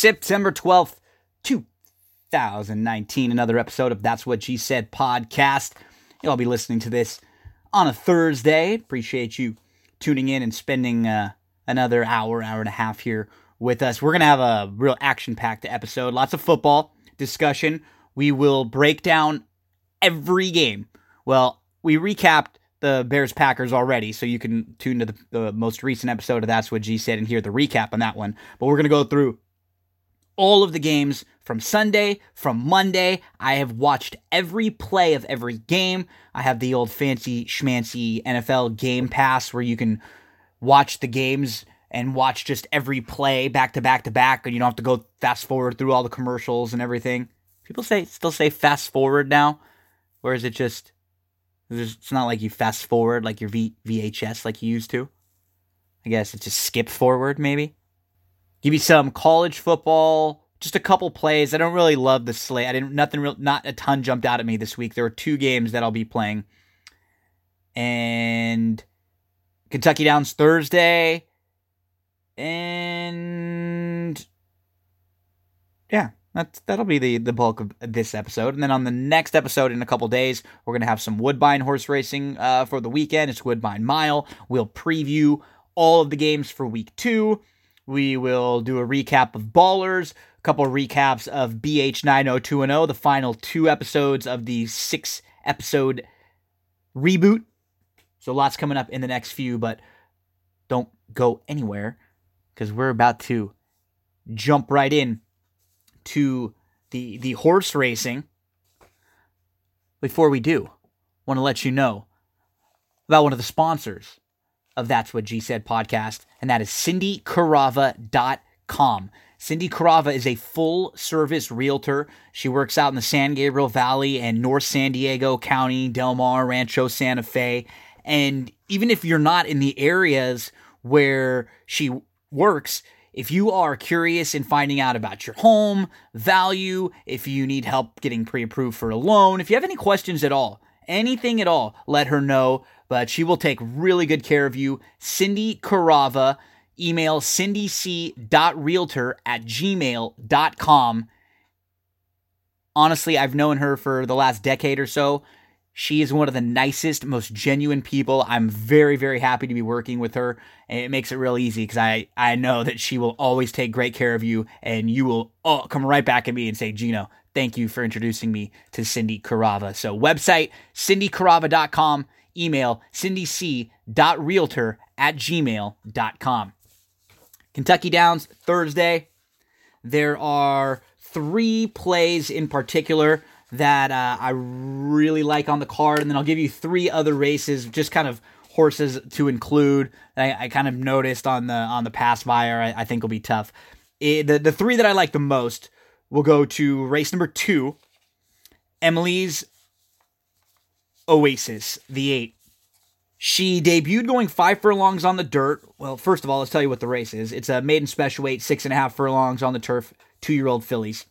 September 12th, 2019. Another episode of That's What G Said podcast. You'll be listening to this on a Thursday. Appreciate you tuning in and spending uh, another hour, hour and a half here with us. We're going to have a real action packed episode. Lots of football discussion. We will break down every game. Well, we recapped the Bears Packers already, so you can tune to the, the, most recent episode of That's What G Said and hear the recap on that one. But we're going to go through all of the games from Sunday, from Monday. I have watched every play of every game. I have the old fancy schmancy NFL Game Pass where you can watch the games and watch just every play back to back to back, and you don't have to go fast forward through all the commercials and everything. People say still say fast forward now, or is it just it's not like you fast forward like your v- VHS like you used to. I guess it's just skip forward, maybe. Give you some college football, just a couple plays. I don't really love the slate. I didn't nothing real, not a ton jumped out at me this week. There were two games that I'll be playing, and Kentucky Downs Thursday, and yeah, that's that'll be the the bulk of this episode, and then on the next episode in a couple days, we're gonna have some Woodbine horse racing uh, for the weekend. It's Woodbine Mile. We'll preview all of the games for week two. We will do a recap of Ballers, a couple of recaps of BH 90210, the final two episodes of the six episode reboot. So lots coming up in the next few, but don't go anywhere because we're about to jump right in to the the horse racing. Before we do, want to let you know about one of the sponsors of That's What G Said podcast, and that is CindyCarava.com. Cindy Carava is a full service realtor. She works out in the San Gabriel Valley and North San Diego County, Del Mar, Rancho Santa Fe. And even if you're not in the areas where she works, if you are curious in finding out about your home, value, if you need help getting pre approved for a loan, if you have any questions at all, anything at all, let her know. But she will take really good care of you. Cindy Carava, email cindyc.realtor at gmail.com. Honestly, I've known her for the last decade or so. She is one of the nicest, most genuine people. I'm very, very happy to be working with her. And it makes it real easy because I, I know that she will always take great care of you and you will all come right back at me and say, Gino, thank you for introducing me to Cindy Carava. So website, cindycarava.com, email cindyc.realtor at gmail.com. Kentucky Downs, Thursday. There are three plays in particular that uh, I really like on the card, and then I'll give you three other races, just kind of horses to include. I, I kind of noticed on the on the pass buyer, I, I think will be tough. It, the the three that I like the most will go to race number two, Emily's Oasis, the eight. She debuted going five furlongs on the dirt. Well, first of all, let's tell you what the race is. It's a maiden special weight, six and a half furlongs on the turf, two year old fillies.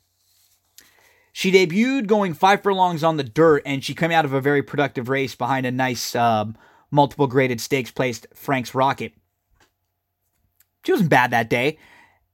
She debuted going five furlongs on the dirt, and she came out of a very productive race behind a nice um, multiple graded stakes placed Frank's Rocket. She wasn't bad that day.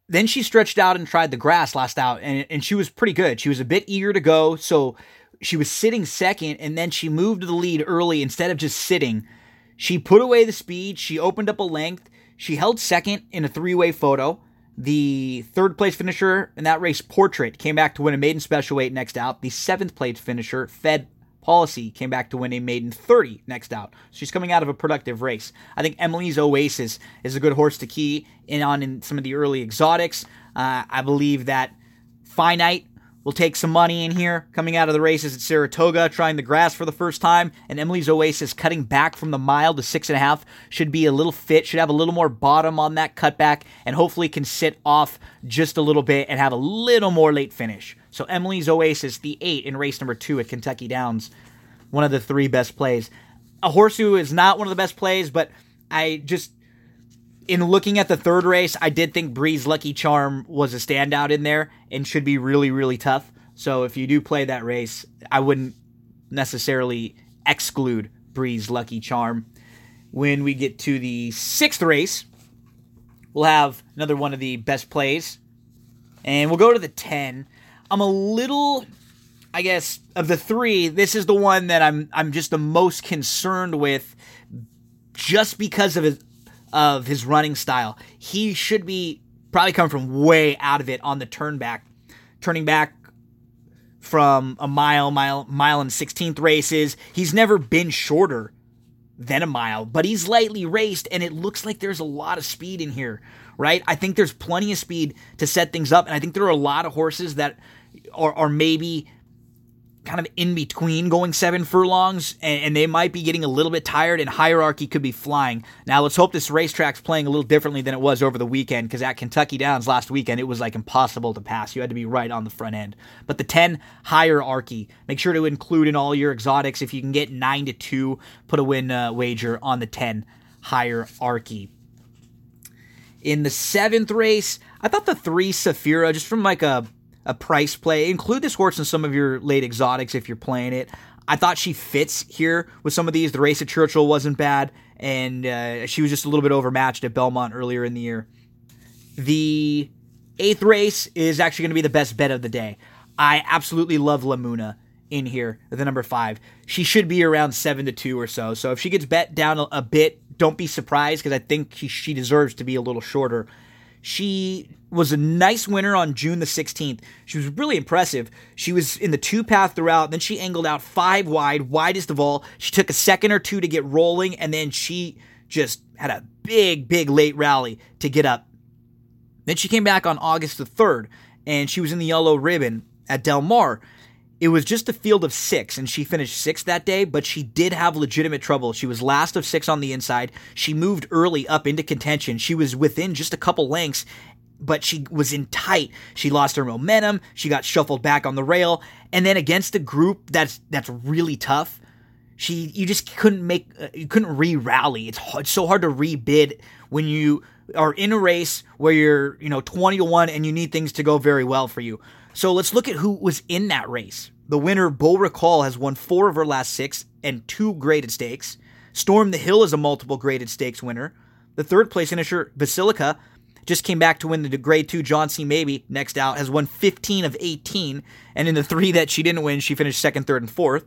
Then she stretched out and tried the grass last out, and, and she was pretty good. She was a bit eager to go, so she was sitting second, and then she moved the lead early instead of just sitting. She put away the speed, she opened up a length, she held second in a three way photo. The third place finisher in that race, Portrait, came back to win a maiden special weight next out. The seventh place finisher, Fed Policy, came back to win a maiden 30 next out. She's coming out of a productive race. I think Emily's Oasis is a good horse to key in on in some of the early exotics. Uh, I believe that Finite will take some money in here coming out of the races at Saratoga, trying the grass for the first time. And Emily's Oasis cutting back from the mile to six and a half should be a little fit, should have a little more bottom on that cutback, and hopefully can sit off just a little bit and have a little more late finish. So Emily's Oasis, the eight in race number two at Kentucky Downs, one of the three best plays. A horse who is not one of the best plays, but I just in looking at the third race, I did think Breeze Lucky Charm was a standout in there and should be really, really tough. So if you do play that race, I wouldn't necessarily exclude Breeze Lucky Charm. When we get to the sixth race, we'll have another one of the best plays And we'll go to the 10. I'm a little I guess of the 3, this is the one that I'm I'm just the most concerned with just because of of his running style. He should be probably coming from way out of it on the turn back. Turning back from a mile, mile, mile and 16th races. He's never been shorter than a mile, but he's lightly raced, and it looks like there's a lot of speed in here, right? I think there's plenty of speed to set things up, and I think there are a lot of horses that are, are maybe kind of in between going seven furlongs, and, and, they might be getting a little bit tired, and hierarchy could be flying. Now, let's hope this racetrack's playing a little differently than it was over the weekend, because at Kentucky Downs last weekend, it was like impossible to pass. You had to be right on the front end. But the 10 hierarchy, make sure to include in all your exotics. If you can get 9 to 2, put a win uh, wager on the 10 hierarchy. In the seventh race, I thought the three Saphira, just from like a a price play. Include this horse in some of your late exotics if you're playing it. I thought she fits here with some of these. The race at Churchill wasn't bad, and uh, she was just a little bit overmatched at Belmont earlier in the year. The eighth race is actually going to be the best bet of the day. I absolutely love Lamuna in here, the number five. She should be around seven to two or so. So if she gets bet down a, bit, don't be surprised because I think she deserves to be a little shorter. She was a nice winner on June the 16th. She was really impressive. She was in the two path throughout, then she angled out five wide, widest of all. She took a second or two to get rolling, and then she just had a big, big late rally to get up. Then she came back on August the 3rd, and she was in the yellow ribbon at Del Mar. It was just a field of six, and she finished sixth that day, but she did have legitimate trouble. She was last of six on the inside. She moved early up into contention. She was within just a couple lengths, but she was in tight. She lost her momentum. She got shuffled back on the rail, and then against a group that's that's really tough, she you just couldn't make uh, you couldn't re rally. It's, it's so hard to rebid when you are in a race where you're you know twenty to one and you need things to go very well for you. So let's look at who was in that race. The winner, Bull Recall, has won four of her last six and two graded stakes. Storm the Hill is a multiple graded stakes winner. The third place finisher, Vasilika, just came back to win the grade two John C. Mabee next out, has won 15 of 18, and in the three that she didn't win, she finished second, third, and fourth.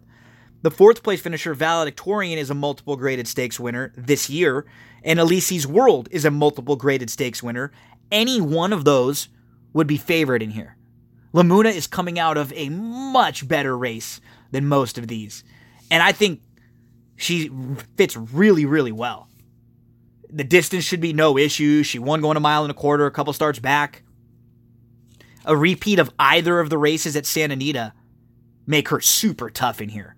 The fourth place finisher, Valedictorian, is a multiple graded stakes winner this year, and Elise's World is a multiple graded stakes winner. Any one of those would be favored in here. Lamuna is coming out of a much better race than most of these, and I think she fits really, really well. The distance should be no issue. She won going a mile and a quarter, a couple starts back. A repeat of either of the races at Santa Anita make her super tough in here.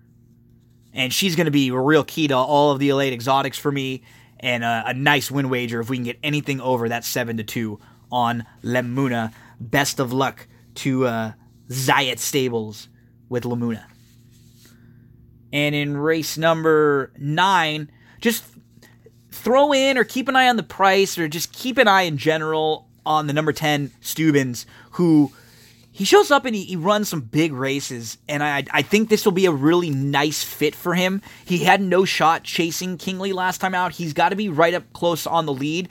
And she's going to be a real key to all of the elite exotics for me and a, a nice win wager if we can get anything over that 7 to 2 on Lamuna. Best of luck to uh, Zayat Stables with Lamuna. And in race number 9, just throw in or keep an eye on the price or just keep an eye in general on the number 10 Stubbins, who he shows up and he, he runs some big races. And I, I think this will be a really nice fit for him. He had no shot chasing Kingley last time out. He's got to be right up close on the lead.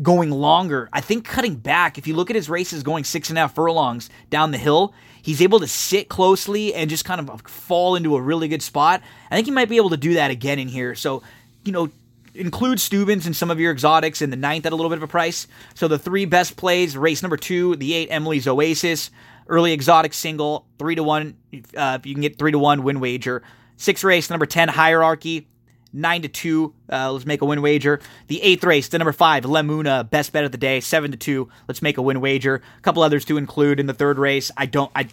Going longer, I think cutting back. If you look at his races going six and a half furlongs down the hill, he's able to sit closely and just kind of fall into a really good spot. I think he might be able to do that again in here. So you know, include Stubbins and some of your exotics in the ninth at a little bit of a price. So the three best plays, race number two, the eight Emily's Oasis, early exotic single, three to one. Uh, you can get three to one win wager. Six race number ten hierarchy, nine to two. Uh, let's make a win wager. The eighth race, the number five Lamuna, best bet of the day, seven to two. Let's make a win wager. A couple others to include in the third race. I don't. I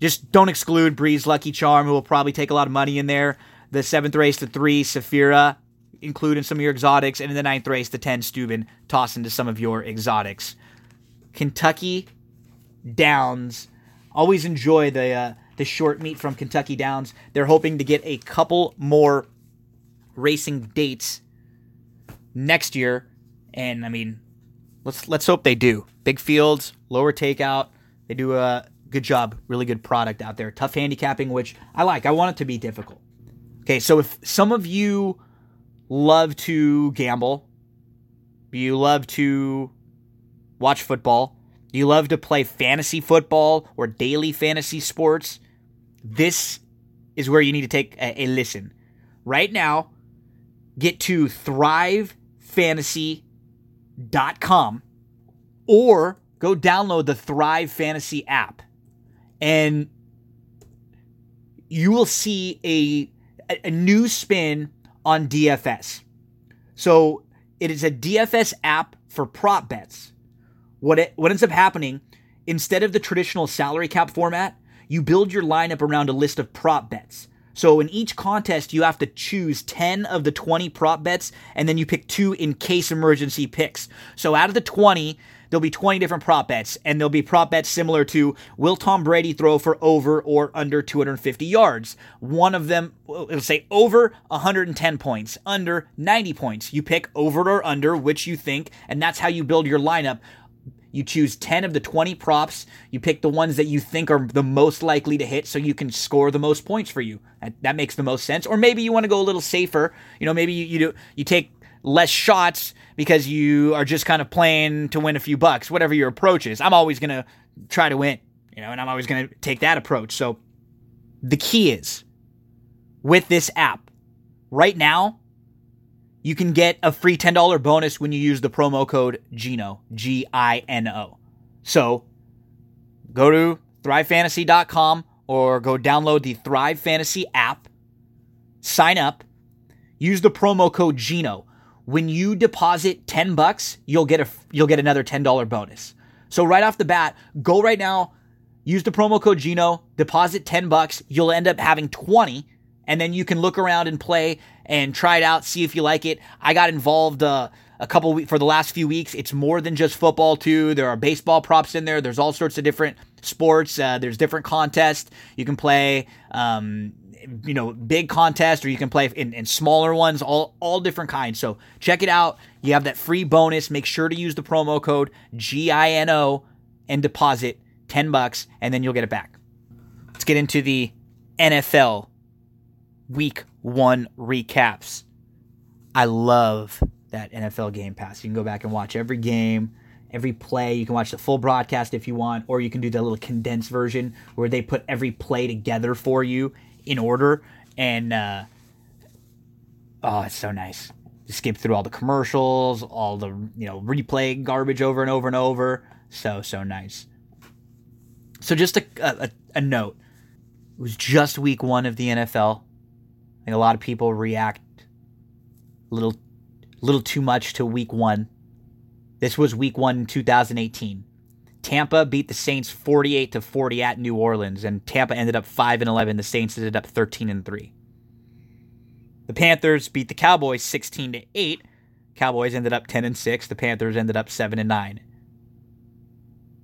just don't exclude Breeze Lucky Charm, who will probably take a lot of money in there. The seventh race, the three Saphira, include in some of your exotics, and in the ninth race, the 10 Steuben, toss into some of your exotics. Kentucky Downs. Always enjoy the uh, the short meet from Kentucky Downs. They're hoping to get a couple more racing dates next year, and I mean, let's let's hope they do. Big fields, lower takeout. They do a good job, really good product out there. Tough handicapping, which I like. I want it to be difficult. Okay, so if some of you love to gamble, you love to watch football, You love to play fantasy football or daily fantasy sports? This is where you need to take a, a listen. Right now, get to thrivefantasy.com or go download the Thrive Fantasy app and you will see a, a new spin on DFS. So it is a DFS app for prop bets. What it, what ends up happening instead of the traditional salary cap format, you build your lineup around a list of prop bets. So in each contest, you have to choose 10 of the 20 prop bets, and then you pick two in case emergency picks. So out of the 20, there'll be 20 different prop bets, and there'll be prop bets similar to will Tom Brady throw for over or under 250 yards? One of them, it'll say over 110 points, under 90 points. You pick over or under, which you think, and that's how you build your lineup. You choose 10 of the 20 props. You pick the ones that you think are the most likely to hit so you can score the most points for you. That, that makes the most sense. Or maybe you want to go a little safer. You know, maybe you, you do, you take less shots because you are just kind of playing to win a few bucks, whatever your approach is. I'm always going to try to win, you know, and I'm always going to take that approach. So the key is with this app right now, you can get a free $10 bonus when you use the promo code GINO, G I N O. So go to thrivefantasy.com or go download the Thrive Fantasy app, sign up, use the promo code GINO when you deposit 10 bucks, you'll get a you'll get another $10 bonus. So right off the bat, go right now, use the promo code Gino, deposit 10 bucks, you'll end up having 20 and then you can look around and play and try it out, see if you like it. I got involved uh, a couple weeks for the last few weeks. It's more than just football too. There are baseball props in there. There's all sorts of different sports. Uh, there's different contests you can play. Um, you know big contests or you can play in, in smaller ones all all different kinds so check it out you have that free bonus make sure to use the promo code gino and deposit 10 bucks and then you'll get it back let's get into the nfl week one recaps i love that nfl game pass you can go back and watch every game every play. You can watch the full broadcast if you want, or you can do the little condensed version where they put every play together for you in order, and uh, oh, it's so nice. You skip through all the commercials, all the you know replay garbage over and over and over. So so nice. So just a, a, a note. It was just week one of the NFL. Think a lot of people react a little little too much to week one. This was week one in 2018. Tampa beat the Saints 48 to 40 at New Orleans, and Tampa ended up 5 and 11. The Saints ended up 13 and 3. The Panthers beat the Cowboys 16 to 8. Cowboys ended up 10 and 6. The Panthers ended up 7 and 9.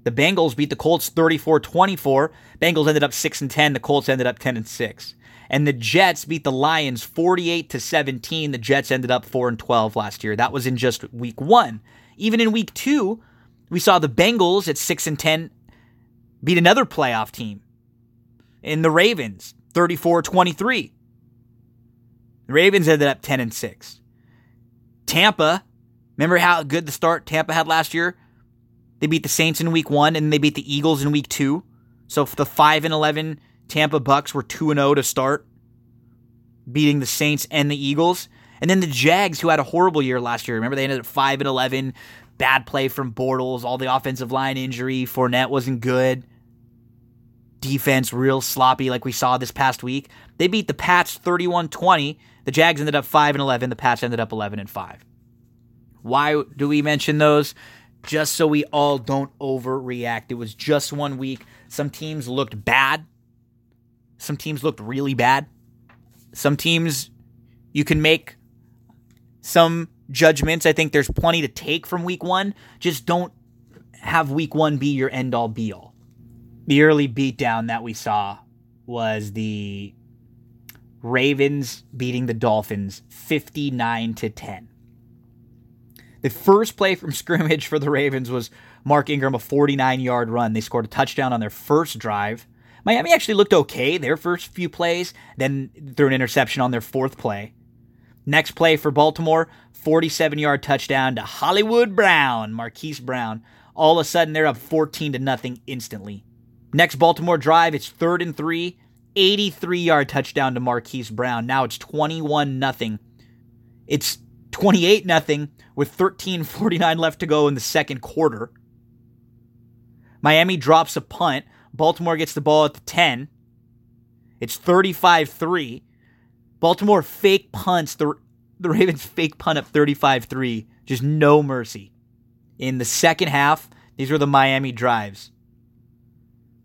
The Bengals beat the Colts 34-24. Bengals ended up 6 and 10. The Colts ended up 10 and 6. And the Jets beat the Lions 48 to 17. The Jets ended up 4 and 12 last year. That was in just week 1. Even in week 2, we saw the Bengals at 6 and 10 beat another playoff team in the Ravens 34-23. The Ravens ended up 10 and 6. Tampa, remember how good the start Tampa had last year? They beat the Saints in week 1 and they beat the Eagles in week 2. So the 5 and 11 Tampa Bucks were 2 and 0 to start, beating the Saints and the Eagles. And then the Jags, who had a horrible year last year, remember they ended up 5 and 11, Bad play from Bortles, all the offensive line injury. Fournette wasn't good. Defense real sloppy like we saw this past week. They beat the Pats 31-20. The Jags ended up 5 and 11. The Pats ended up 11 and 5. Why do we mention those? Just so we all don't overreact. It was just one week. Some teams looked bad. Some teams looked really bad. Some teams you can make some judgments. I think there's plenty to take from week one. Just don't have week one be your end all be all. The early beatdown that we saw was the Ravens beating the Dolphins 59 to 10. The first play from scrimmage for the Ravens was Mark Ingram a 49 yard run. They scored a touchdown on their first drive. Miami actually looked okay their first few plays, then threw an interception on their fourth play. Next play for Baltimore, 47 yard touchdown to Hollywood Brown, Marquise Brown, All of a sudden, they're up 14 to nothing instantly. Next Baltimore drive, it's third and three, 83 yard touchdown to Marquise Brown. Now it's 21 nothing. It's 28 nothing with 13:49 left to go in the second quarter. Miami drops a punt. Baltimore gets the ball at the 10. It's 35-3. Baltimore fake punts the the Ravens fake punt up 35-3. Just no mercy. In the second half, these were the Miami drives.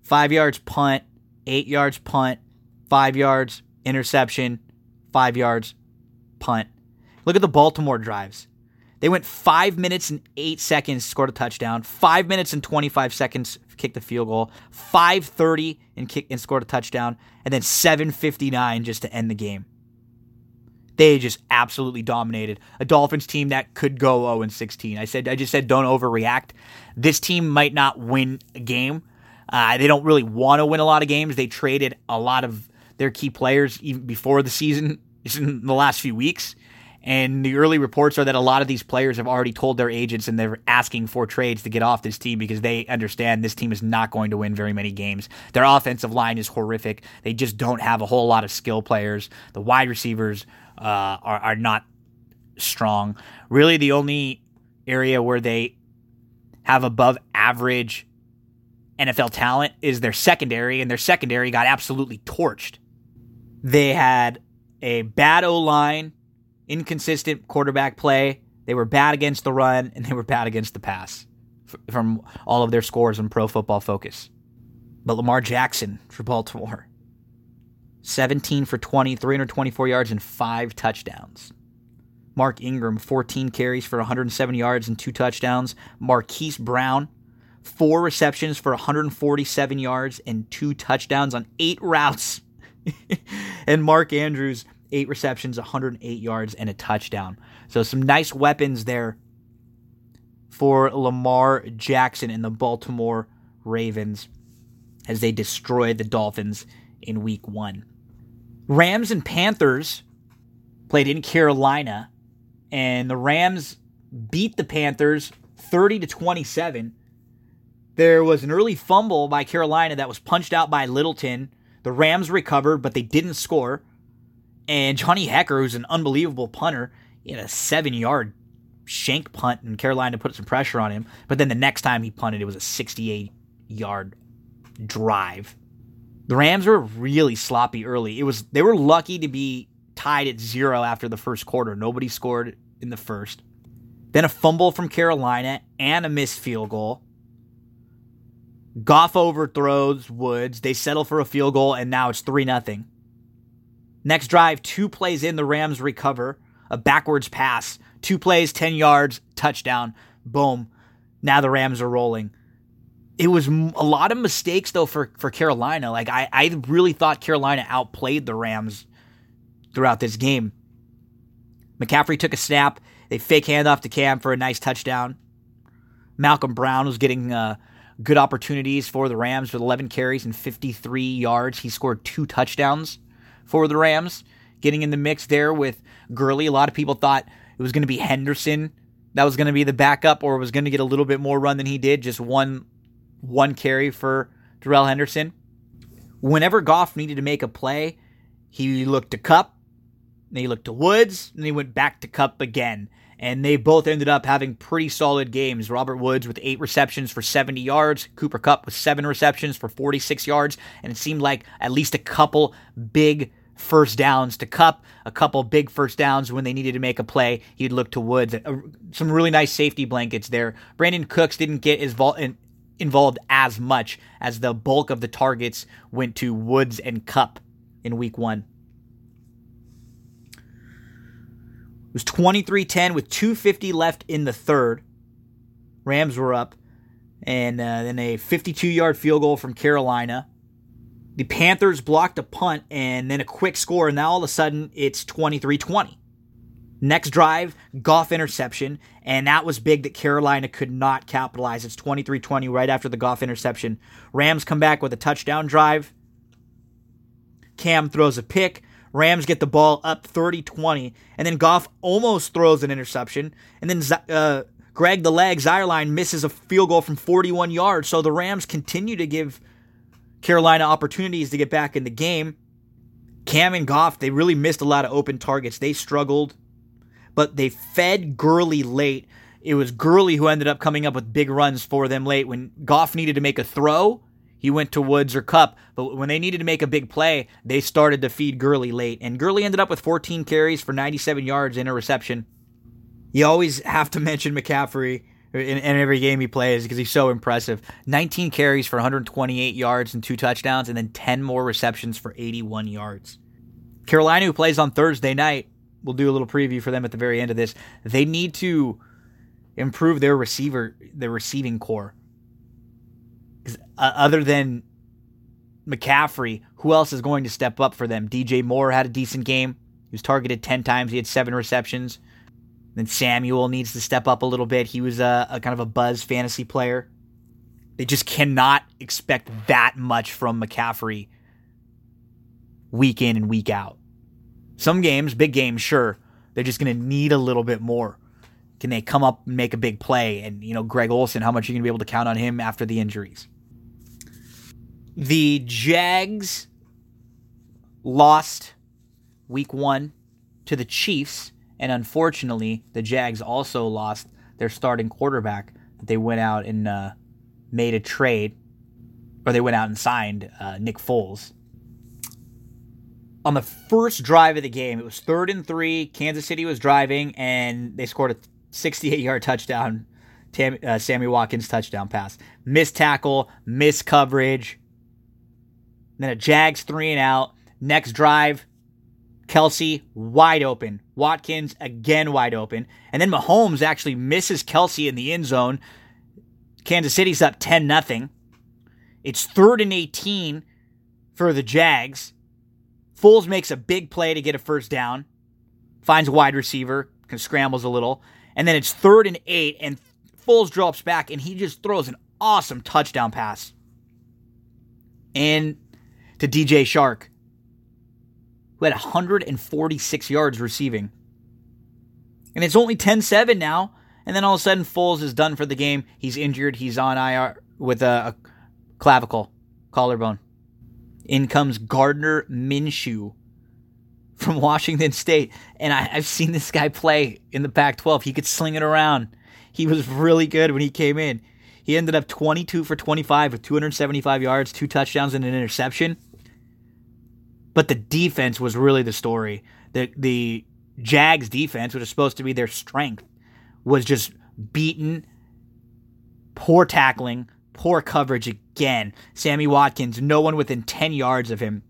5 yards punt, 8 yards punt, 5 yards interception, 5 yards punt. Look at the Baltimore drives. They went five minutes and eight seconds, scored a touchdown. Five minutes and 25 seconds, kicked the field goal. 5:30 and kick and scored a touchdown, and then 7:59 just to end the game. They just absolutely dominated a Dolphins team that could go 0 and 16. I said, I just said, don't overreact. This team might not win a game. Uh, they don't really want to win a lot of games. They traded a lot of their key players even before the season, just in the last few weeks. And the early reports are that a lot of these players have already told their agents and they're asking for trades to get off this team because they understand this team is not going to win very many games. Their offensive line is horrific. They just don't have a whole lot of skill players. The wide receivers uh, are, are not strong. Really, the only area where they have above average NFL talent is their secondary, and their secondary got absolutely torched. They had a bad O line inconsistent quarterback play. They were bad against the run and they were bad against the pass from all of their scores on Pro Football Focus. But Lamar Jackson for Baltimore 17 for 20, 324 yards, and five touchdowns. Mark Ingram, 14 carries for 107 yards and two touchdowns. Marquise Brown, four receptions for 147 yards and two touchdowns on eight routes. and Mark Andrews, eight receptions, 108 yards, and a touchdown. So some nice weapons there for Lamar Jackson and the Baltimore Ravens as they destroyed the Dolphins in week one. Rams and Panthers played in Carolina, and the Rams beat the Panthers 30 to 27. There was an early fumble by Carolina that was punched out by Littleton. The Rams recovered, but they didn't score. And Johnny Hekker, who's an unbelievable punter, he had a seven yard shank punt, and Carolina put some pressure on him. But then the next time he punted, it was a 68 yard drive. The Rams were really sloppy early. It was they were lucky to be tied at zero after the first quarter. Nobody scored in the first. Then a fumble from Carolina and a missed field goal. Goff overthrows Woods. They settle for a field goal, and now it's 3 0. Next drive, two plays in, the Rams recover. A backwards pass, two plays, 10 yards, touchdown. Boom. Now the Rams are rolling. It was a lot of mistakes, though, for, for Carolina. Like, I, I really thought Carolina outplayed the Rams throughout this game. McCaffrey took a snap. They fake handoff to Cam for a nice touchdown. Malcolm Brown was getting uh, good opportunities for the Rams with 11 carries and 53 yards. He scored two touchdowns for the Rams, getting in the mix there with Gurley. A lot of people thought it was going to be Henderson that was going to be the backup or was going to get a little bit more run than he did, just one one carry for Darrell Henderson. Whenever Goff needed to make a play, he looked to Kupp, then he looked to Woods, and he went back to Kupp again. And they both ended up having pretty solid games. Robert Woods with eight receptions for 70 yards, Cooper Kupp with seven receptions for 46 yards, and it seemed like at least a couple big first downs to Kupp, a couple big first downs when they needed to make a play. He'd look to Woods. Some really nice safety blankets there. Brandin Cooks didn't get as vol- involved as much as the bulk of the targets went to Woods and Kupp in week one. It was 23 10 with 250 left in the third. Rams were up. And uh, then a 52 yard field goal from Carolina. The Panthers blocked a punt and then a quick score, and now all of a sudden it's 23 20. Next drive, Goff interception, and that was big that Carolina could not capitalize. It's 23 20 right after the Goff interception. Rams come back with a touchdown drive. Cam throws a pick. Rams get the ball up 30 20, and then Goff almost throws an interception, and then uh, Greg the Leg Zuerlein misses a field goal from 41 yards. So the Rams continue to give Carolina opportunities to get back in the game. Cam and Goff, they really missed a lot of open targets. They struggled, but they fed Gurley late. It was Gurley who ended up coming up with big runs for them late. When Goff needed to make a throw, he went to Woods or Kupp. But when they needed to make a big play, they started to feed Gurley late. And Gurley ended up with 14 carries for 97 yards and a reception. You always have to mention McCaffrey in, in every game he plays because he's so impressive. 19 carries for 128 yards and two touchdowns, and then 10 more receptions for 81 yards. Carolina, who plays on Thursday night, we'll do a little preview for them at the very end of this. They need to improve their receiver, their receiving corps. Uh, other than McCaffrey, who else is going to step up for them? DJ Moore had a decent game. He was targeted 10 times. He had seven receptions. Then Samuel needs to step up a little bit. He was a, a kind of a buzz fantasy player. They just cannot expect that much from McCaffrey week in and week out. Some games, big games, sure, they're just going to need a little bit more. Can they come up and make a big play? And, you know, Greg Olsen, how much are you going to be able to count on him after the injuries? The Jags lost week one to the Chiefs and unfortunately, the Jags also lost their starting quarterback they went out and uh, made a trade, or they went out and signed uh, Nick Foles. On the first drive of the game, it was third and three. Kansas City was driving, and they scored a 68 yard touchdown. Tam, uh, Sammy Watkins touchdown pass. Missed tackle, missed coverage. Then a Jags three and out. Next drive, Kelce wide open. Watkins again wide open. And then Mahomes actually misses Kelce in the end zone. Kansas City's up 10 0. It's third and 18 for the Jags. Foles makes a big play to get a first down, finds a wide receiver, can scrambles a little. And then it's third and eight, and Foles drops back, and he just throws an awesome touchdown pass. And to DJ Chark who had 146 yards receiving. And it's only 10 7 now. And then all of a sudden, Foles is done for the game. He's injured. He's on IR with a, a clavicle, collarbone. In comes Gardner Minshew from Washington State. And I, have seen this guy play in the Pac 12. He could sling it around. He was really good when he came in. He ended up 22 for 25 with 275 yards, two touchdowns, and an interception. But the defense was really the story. The the Jags defense, which is supposed to be their strength, was just beaten. Poor tackling, poor coverage again. Sammy Watkins, no one within 10 yards of him.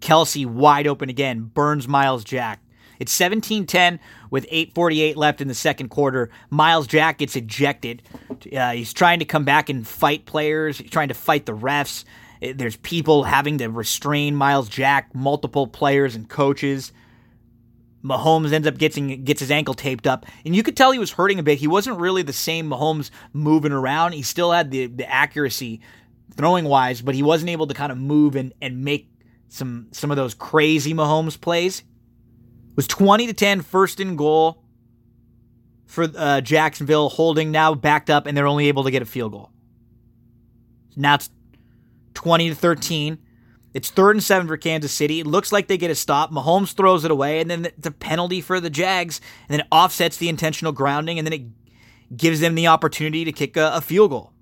Kelce wide open again, burns Myles Jack. It's 17 10 with 8.48 left in the second quarter. Myles Jack gets ejected. Uh, he's trying to come back and fight players, he's trying to fight the refs. There's people having to restrain Myles Jack, multiple players and coaches. Mahomes ends up getting gets his ankle taped up, and you could tell he was hurting a bit. He wasn't really the same Mahomes moving around. He still had the the accuracy throwing wise, but he wasn't able to kind of move and and make some some of those crazy Mahomes plays. It was 20 to 10 first and goal for uh, Jacksonville, holding now backed up, and they're only able to get a field goal. Now it's 20 to 13. It's third and seven for Kansas City. It looks like they get a stop. Mahomes throws it away, and then it's a penalty for the Jags, and then it offsets the intentional grounding, and then it gives them the opportunity to kick a, a field goal.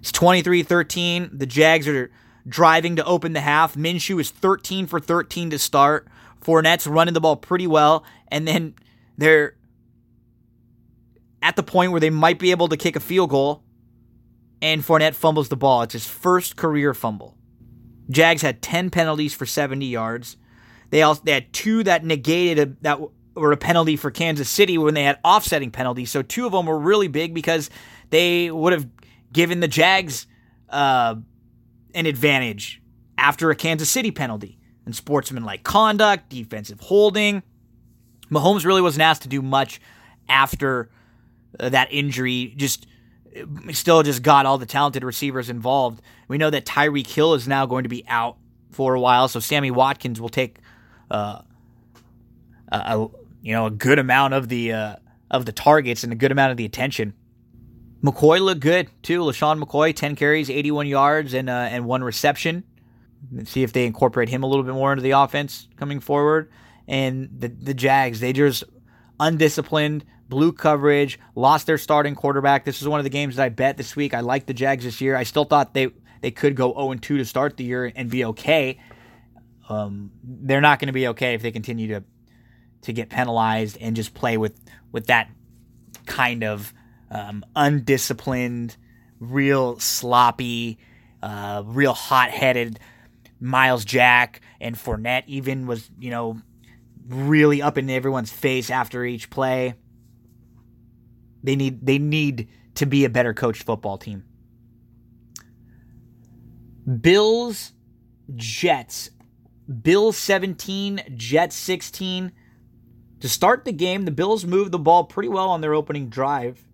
It's 23 13. The Jags are driving to open the half. Minshew is 13 for 13 to start. Fournette's running the ball pretty well, and then they're at the point where they might be able to kick a field goal and Fournette fumbles the ball. It's his first career fumble. Jags had 10 penalties for 70 yards. They also they had two that negated a, that were a penalty for Kansas City when they had offsetting penalties. So two of them were really big because they would have given the Jags uh, an advantage after a Kansas City penalty. And sportsmanlike conduct, defensive holding. Mahomes really wasn't asked to do much after uh, that injury. Just still just got all the talented receivers involved. We know that Tyreek Hill is now going to be out for a while, so Sammy Watkins will take uh, a, you know a good amount of the uh, of the targets and a good amount of the attention. McCoy looked good too. LeSean McCoy, 10 carries, 81 yards, and uh, and one reception. Let's see if they incorporate him a little bit more into the offense coming forward. And the the Jags, they just undisciplined, blew coverage, lost their starting quarterback. This is one of the games that I bet this week. I like the Jags this year. I still thought they they could go 0 2 to start the year and be okay. Um, they're not going to be okay if they continue to to get penalized and just play with with that kind of um, undisciplined, real sloppy, uh, real hot headed Myles Jack and Fournette even was you know really up in everyone's face after each play. They need they need to be a better coached football team. Bills Jets Bills 17, Jets 16. To start the game, the Bills moved the ball pretty well on their opening drive.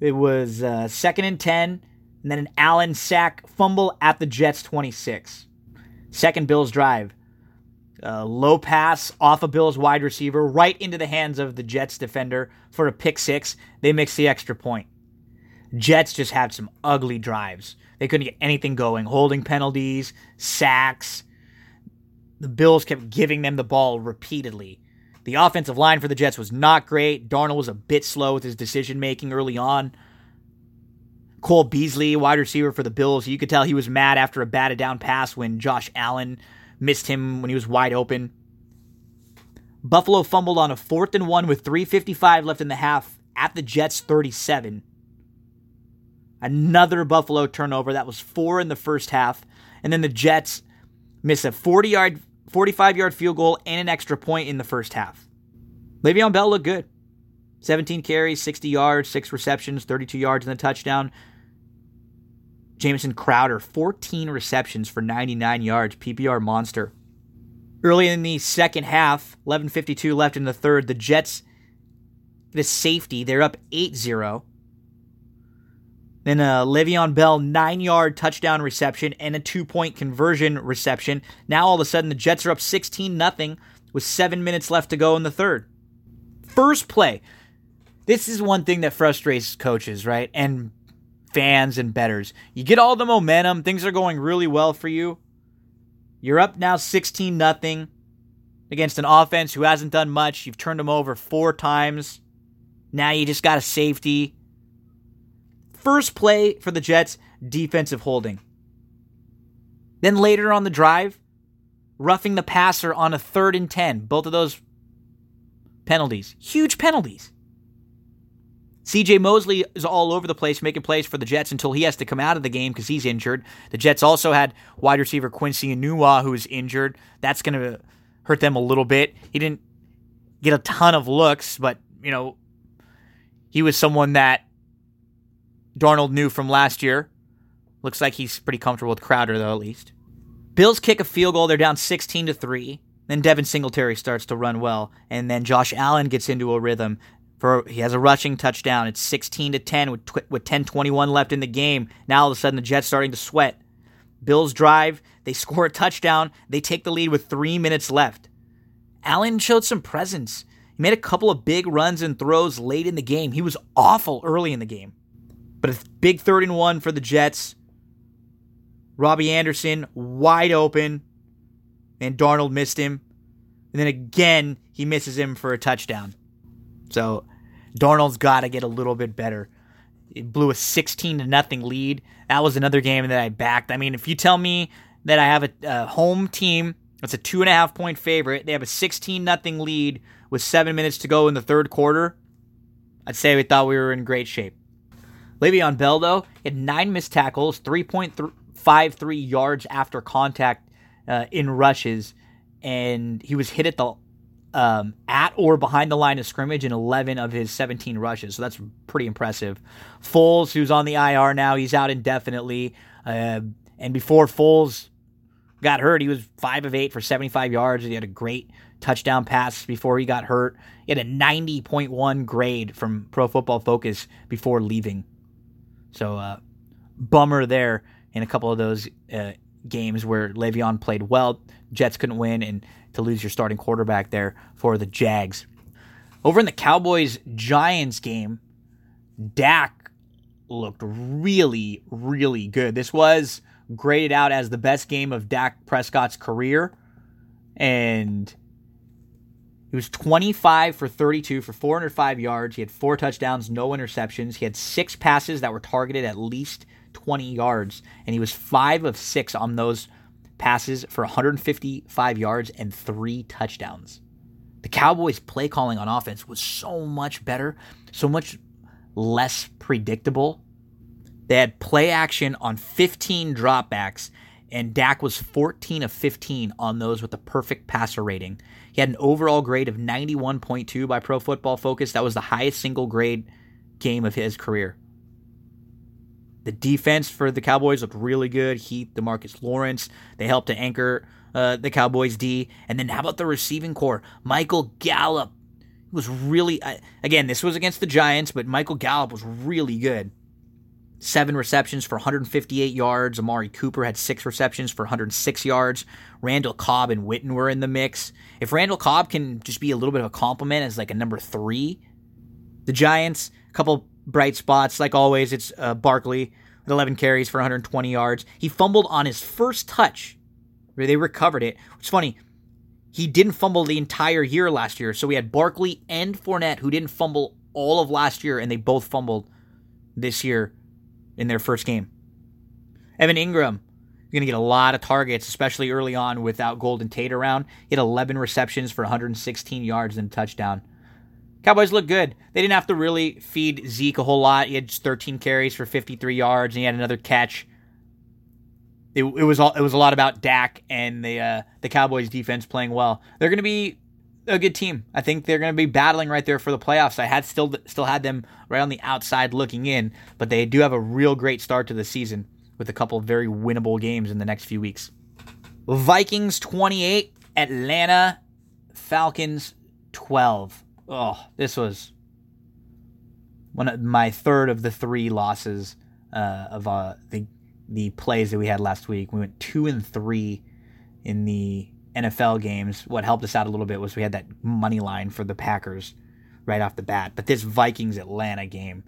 It was uh, second and 10, and then an Allen sack fumble at the Jets 26. Second Bills drive. Uh, low pass off a Bills wide receiver right into the hands of the Jets defender for a pick six. They mix the extra point. Jets just had some ugly drives. They couldn't get anything going. Holding penalties, sacks, the Bills kept giving them the ball repeatedly. The offensive line for the Jets was not great. Darnold was a bit slow with his decision making early on. Cole Beasley, wide receiver for the Bills, you could tell he was mad after a batted down pass when Josh Allen missed him when he was wide open. Buffalo fumbled on a fourth and one with 3.55 left in the half at the Jets 37. Another Buffalo turnover. That was four in the first half. And then the Jets miss a 40 yard 45 yard field goal and an extra point in the first half. Le'Veon Bell looked good. 17 carries, 60 yards, 6 receptions, 32 yards, in the touchdown. Jamison Crowder, 14 receptions for 99 yards, PPR monster. Early in the second half, 11.52 left in the third, the Jets get a safety. They're up 8 0. Then a Le'Veon Bell nine yard touchdown reception and a two point conversion reception. Now all of a sudden the Jets are up 16 0 with seven minutes left to go in the third. First play. This is one thing that frustrates coaches, right? And fans and betters. You get all the momentum, things are going really well for you. You're up now 16 0 against an offense who hasn't done much. You've turned them over four times. Now you just got a safety First play for the Jets, defensive holding. Then later on the drive, roughing the passer on a third and 10. Both of those penalties. Huge penalties. CJ Mosley is all over the place making plays for the Jets until he has to come out of the game because he's injured. The Jets also had wide receiver Quincy Enunwa who's injured. That's going to hurt them a little bit. He didn't get a ton of looks, but, you know, he was someone that Darnold knew from last year. Looks like he's pretty comfortable with Crowder, though, at least. Bills kick a field goal. They're down 16 to 3. Then Devin Singletary starts to run well. And then Josh Allen gets into a rhythm. For He has a rushing touchdown. It's 16 to 10 with, tw- with 10 21 left in the game. Now all of a sudden the Jets starting to sweat. Bills drive. They score a touchdown. They take the lead with three minutes left. Allen showed some presence. He made a couple of big runs and throws late in the game. He was awful early in the game. But a big third and one for the Jets. Robbie Anderson wide open, and Darnold missed him. And then again, he misses him for a touchdown. So Darnold's got to get a little bit better. It blew a 16 to nothing lead. That was another game that I backed. I mean, if you tell me that I have a, a home team that's a two and a half point favorite, they have a 16 nothing lead with seven minutes to go in the third quarter, I'd say we thought we were in great shape. Le'Veon Bell, though, had nine missed tackles, 3.53 yards after contact uh, in rushes, and he was hit at the um, at or behind the line of scrimmage in 11 of his 17 rushes. So that's pretty impressive. Foles, who's on the IR now, he's out indefinitely. Uh, and before Foles got hurt, he was 5 of 8 for 75 yards. He had a great touchdown pass before he got hurt. He had a 90.1 grade from Pro Football Focus before leaving. So, uh, bummer there in a couple of those uh, games where Le'Veon played well. Jets couldn't win, and to lose your starting quarterback there for the Jags. Over in the Cowboys Giants game, Dak looked really, really good. This was graded out as the best game of Dak Prescott's career. And he was 25 for 32 for 405 yards. He had four touchdowns, no interceptions. He had six passes that were targeted at least 20 yards. And he was five of six on those passes for 155 yards and three touchdowns. The Cowboys' play calling on offense was so much better, so much less predictable. They had play action on 15 dropbacks, and Dak was 14 of 15 on those with a perfect passer rating. He had an overall grade of 91.2 by Pro Football Focus. That was the highest single grade game of his career. The defense for the Cowboys looked really good. Heath, Demarcus Lawrence, they helped to anchor uh, the Cowboys D. And then how about the receiving corps? Michael Gallup was really, uh, again, this was against the Giants, but Michael Gallup was really good. Seven receptions for 158 yards. Amari Cooper had six receptions for 106 yards. Randall Cobb and Witten were in the mix. If Randall Cobb can just be a little bit of a complement as like a number three, the Giants, a couple bright spots. Like always, it's uh, Barkley with 11 carries for 120 yards. He fumbled on his first touch. They recovered it. It's funny. He didn't fumble the entire year last year. So we had Barkley and Fournette who didn't fumble all of last year, and they both fumbled this year in their first game. Evan Engram is going to get a lot of targets, especially early on without Golden Tate around. He had 11 receptions for 116 yards and a touchdown. Cowboys look good. They didn't have to really feed Zeke a whole lot. He had just 13 carries for 53 yards, and he had another catch. It, it was all, it was a lot about Dak and the uh, the Cowboys defense playing well. They're going to be a good team. I think they're going to be battling right there for the playoffs. I had still still had them right on the outside looking in, but they do have a real great start to the season with a couple very winnable games in the next few weeks. Vikings 28, Atlanta Falcons 12 oh, this was one of my third of the three losses uh, of uh, the the plays that we had last week. We went two and three in the NFL games. What helped us out a little bit was we had that money line for the Packers right off the bat. But this Vikings Atlanta game,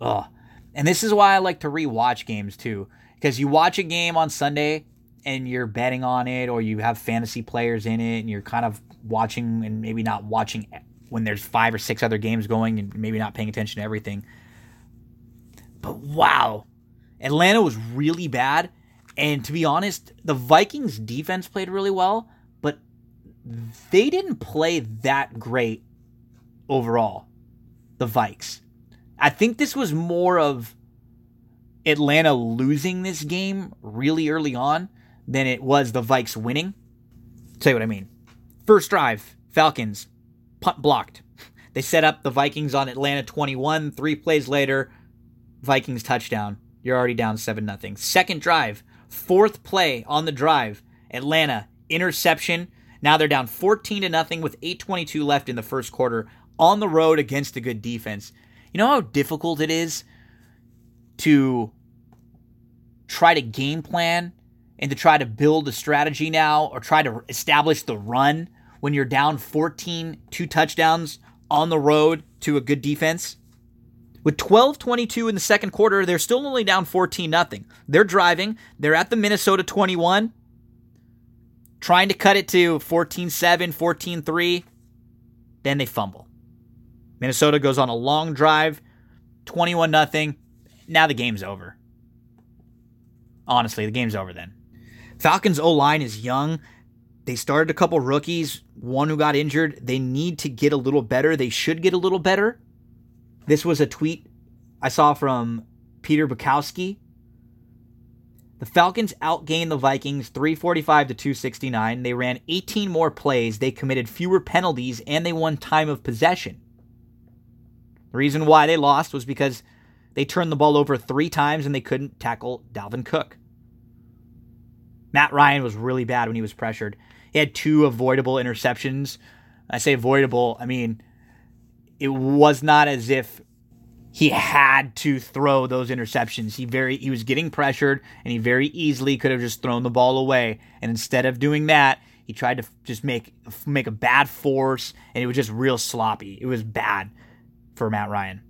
oh, and this is why I like to rewatch games too, because you watch a game on Sunday and you're betting on it, or you have fantasy players in it, and you're kind of watching and maybe not watching when there's five or six other games going and maybe not paying attention to everything. But wow, Atlanta was really bad. And to be honest, the Vikings defense played really well, but they didn't play that great overall. The Vikes. I think this was more of Atlanta losing this game really early on than it was the Vikes winning. I'll tell you what I mean. First drive, Falcons punt blocked. They set up the Vikings on Atlanta 21. Three plays later, Vikings touchdown. You're already down 7 0. Second drive, fourth play on the drive, Atlanta interception. Now they're down 14 to nothing with 8:22 left in the first quarter on the road against a good defense. You know how difficult it is to try to game plan and to try to build a strategy now or try to establish the run when you're down 14, two touchdowns on the road to a good defense. With 12-22 in the second quarter, they're still only down 14 nothing. They're driving. They're at the Minnesota 21, trying to cut it to 14-7, 14-3. Then they fumble. Minnesota goes on a long drive, 21 nothing. Now the game's over. Honestly, the game's over then. Falcons O line is young. They started a couple rookies, one who got injured. They need to get a little better. They should get a little better. This was a tweet I saw from Peter Bukowski. The Falcons outgained the Vikings 345 to 269. They ran 18 more plays, they committed fewer penalties, and they won time of possession. The reason why they lost was because they turned the ball over three times and they couldn't tackle Dalvin Cook. Matt Ryan was really bad when he was pressured. He had two avoidable interceptions. I say avoidable, I mean, it was not as if he had to throw those interceptions. He very he was getting pressured and he very easily could have just thrown the ball away. And instead of doing that, He tried to just make make a bad force, and it was just real sloppy. It was bad for Matt Ryan.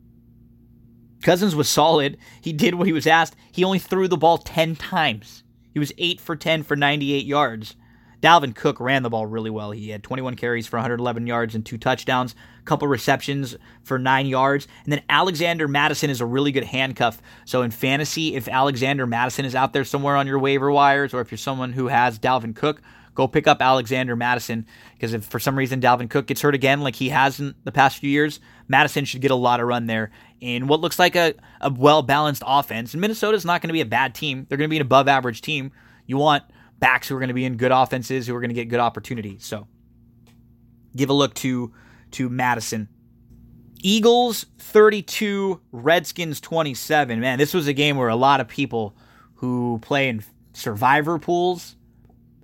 Cousins was solid. He did what he was asked. He only threw the ball 10 times. He was 8 for 10 for 98 yards. Dalvin Cook ran the ball really well. He had 21 carries for 111 yards and two touchdowns, a couple receptions for nine yards. And then Alexander Mattison is a really good handcuff. So in fantasy, if Alexander Mattison is out there somewhere on your waiver wires, or if you're someone who has Dalvin Cook, go pick up Alexander Mattison because if for some reason Dalvin Cook gets hurt again, like he has in the past few years, Mattison should get a lot of run there in what looks like a, a well balanced offense. And Minnesota's not going to be a bad team. They're going to be an above average team. You want backs who are going to be in good offenses who are going to get good opportunities. So give a look to to Mattison. Eagles 32, Redskins 27. Man, this was a game where a lot of people who play in survivor pools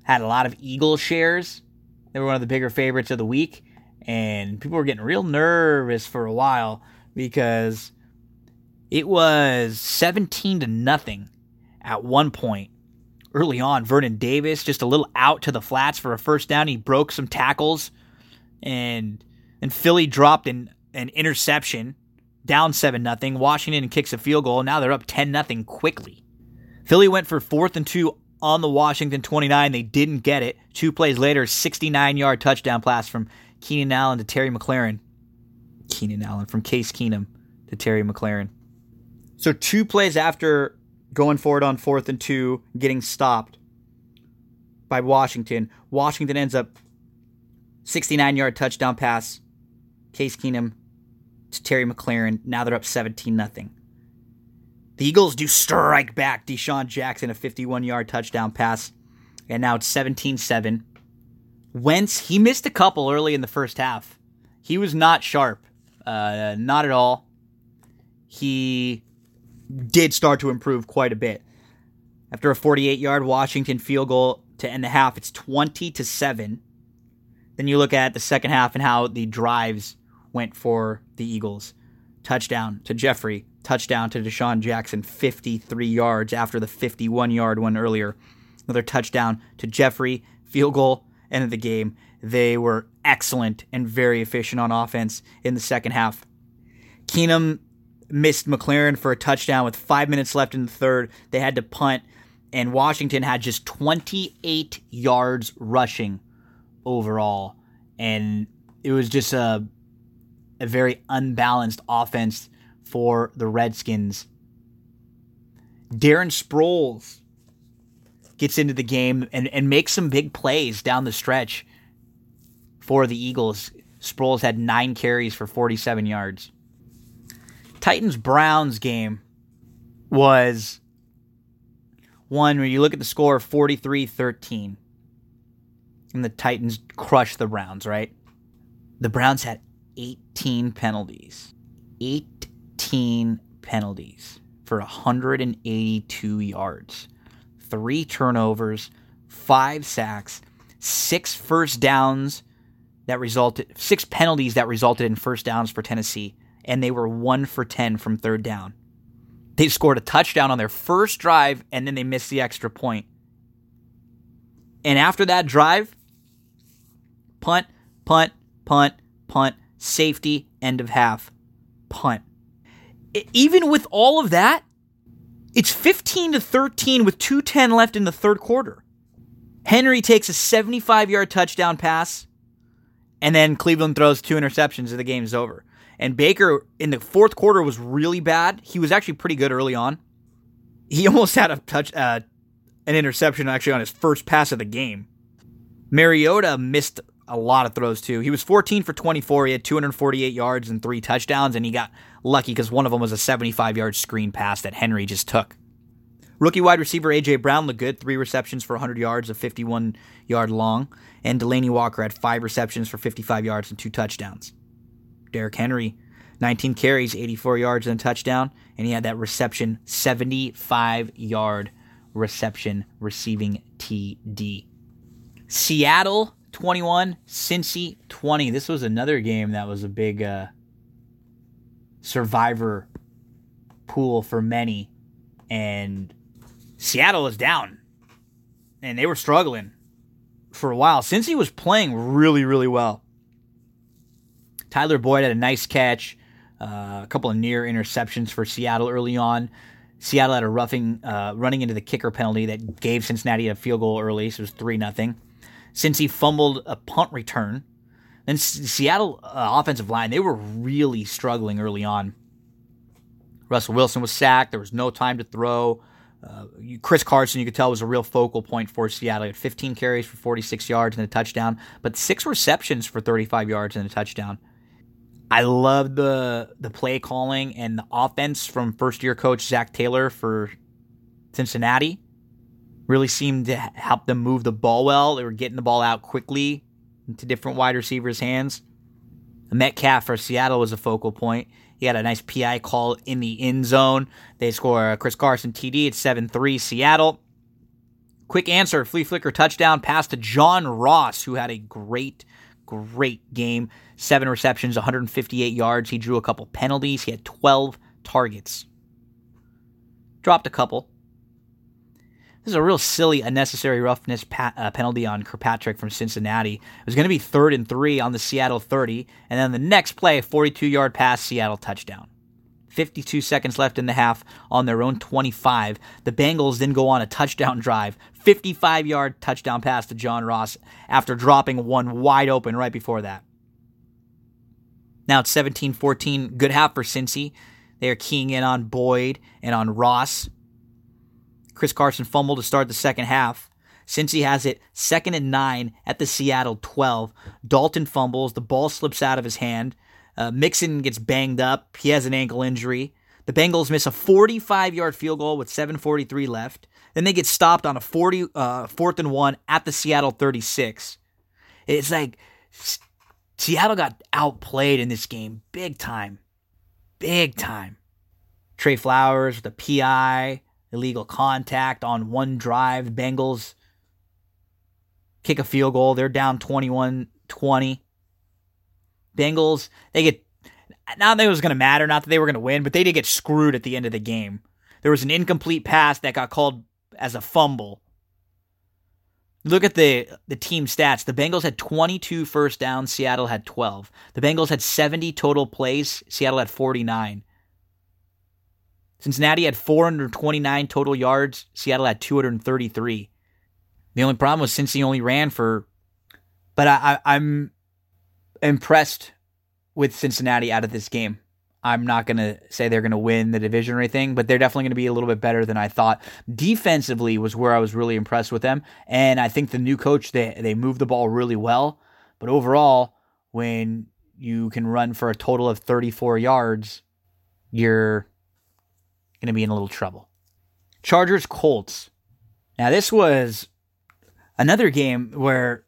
had a lot of Eagle shares. They were one of the bigger favorites of the week, and people were getting real nervous for a while because it was 17 to nothing at one point early on. Vernon Davis just a little out to the flats for a first down. He broke some tackles, and and Philly dropped an an interception, down seven nothing. Washington kicks a field goal. Now they're up ten nothing quickly. Philly went for fourth and two on the Washington 29. They didn't get it. Two plays later, 69 yard touchdown pass from Keenan Allen to Terry McLaurin. Keenan Allen from Case Keenum to Terry McLaurin. So two plays after going forward on fourth and two, getting stopped by Washington. Washington ends up 69 yard touchdown pass. Case Keenum to Terry McLaurin. Now they're up 17 nothing. The Eagles do strike back DeSean Jackson a 51 yard touchdown pass. And now it's 17 7. Wentz, he missed a couple early in the first half. He was not sharp. Uh, not at all. He did start to improve quite a bit. After a 48 yard Washington field goal to end the half, it's 20 to 7. Then you look at the second half and how the drives went for the Eagles. Touchdown to Jeffery, touchdown to DeSean Jackson, 53 yards after the 51 yard one earlier. Another touchdown to Jeffery, field goal, end of the game. They were excellent and very efficient on offense in the second half. Keenum missed McLaurin for a touchdown with five minutes left in the third. They had to punt, and Washington had just 28 yards rushing overall. And it was just a, a very unbalanced offense for the Redskins. Darren Sproles gets into the game and, and makes some big plays down the stretch for the Eagles. Sproles had nine carries for 47 yards. Titans Browns game was one where you look at the score 43 13. And the Titans crushed the Browns, right? The Browns had 18 penalties. 18 penalties for 182 yards, three turnovers, five sacks, six first downs that resulted, six penalties that resulted in first downs for Tennessee, and they were one for 10 from third down. They scored a touchdown on their first drive, and then they missed the extra point. And after that drive, punt, punt, punt, punt, safety, end of half, punt. Even with all of that, it's 15 to 13 with 210 left in the third quarter. Henry takes a 75 yard touchdown pass, and then Cleveland throws two interceptions and the game's over. And Baker in the fourth quarter was really bad. He was actually pretty good early on. He almost had a touch, uh, an interception actually on his first pass of the game. Mariota missed a lot of throws too. He was 14 for 24. He had 248 yards and three touchdowns, and he got lucky because one of them was a 75 yard screen pass that Henry just took. Rookie wide receiver A.J. Brown looked good, three receptions for 100 yards, a 51 yard long, and Delanie Walker had five receptions for 55 yards and two touchdowns. Derrick Henry, 19 carries, 84 yards, and a touchdown. And he had that reception, 75 yard reception receiving TD. Seattle 21, Cincy 20. This was another game that was a big uh, survivor pool for many. And Seattle was down. And they were struggling. for a while. He was playing really, really well. Tyler Boyd had a nice catch, uh, a couple of near interceptions for Seattle early on. Seattle had a roughing, uh, running into the kicker penalty that gave Cincinnati a field goal early, so it was three nothing. Cincy fumbled a punt return, then Seattle uh, offensive line they were really struggling early on. Russell Wilson was sacked. There was no time to throw. Uh, Chris Carson, you could tell, was a real focal point for Seattle. He had 15 carries for 46 yards and a touchdown, but six receptions for 35 yards and a touchdown. I love the the play calling and the offense from first year coach Zac Taylor for Cincinnati. Really seemed to help them move the ball well. They were getting the ball out quickly into different wide receivers' hands. Metcalf for Seattle was a focal point. He had a nice PI call in the end zone. They score a Chris Carson TD. It's 7 3 Seattle. Quick answer flea flicker touchdown pass to John Ross, who had a great, great game. Seven receptions, 158 yards. He drew a couple penalties. He had 12 targets. Dropped a couple. This is a real silly, unnecessary roughness pa- uh, penalty on Kirkpatrick from Cincinnati. It was going to be third and three on the Seattle 30, and then the next play, 42 yard pass, Seattle touchdown. 52 seconds left in the half on their own 25. The Bengals then go on a touchdown drive, 55 yard touchdown pass to John Ross after dropping one wide open right before that. Now it's 17 14. Good half for Cincy. They are keying in on Boyd and on Ross. Chris Carson fumbled to start the second half. He has it second and nine at the Seattle 12, Dalton fumbles. The ball slips out of his hand. Uh, Mixon gets banged up. He has an ankle injury. The Bengals miss a 45 yard field goal with 7.43 left. Then they get stopped on a 40, uh, fourth and one at the Seattle 36. It's like Seattle got outplayed in this game big time. Big time. Tre Flowers, the PI, illegal contact on one drive. Bengals kick a field goal. They're down 21 20. Bengals, they get, not that it was going to matter, not that they were going to win, but they did get screwed at the end of the game. There was an incomplete pass that got called as a fumble. Look at the the team stats. The Bengals had 22 first downs, Seattle had 12. The Bengals had 70 total plays, Seattle had 49. Cincinnati had 429 total yards. Seattle had 233. The only problem was Cincy only ran for. But I, I, I'm impressed with Cincinnati out of this game. I'm not going to say they're going to win the division or anything, but they're definitely going to be a little bit better than I thought. Defensively was where I was really impressed with them, and I think the new coach they they moved the ball really well. But overall, when you can run for a total of 34 yards, you're going to be in a little trouble. Chargers Colts. Now, this was another game where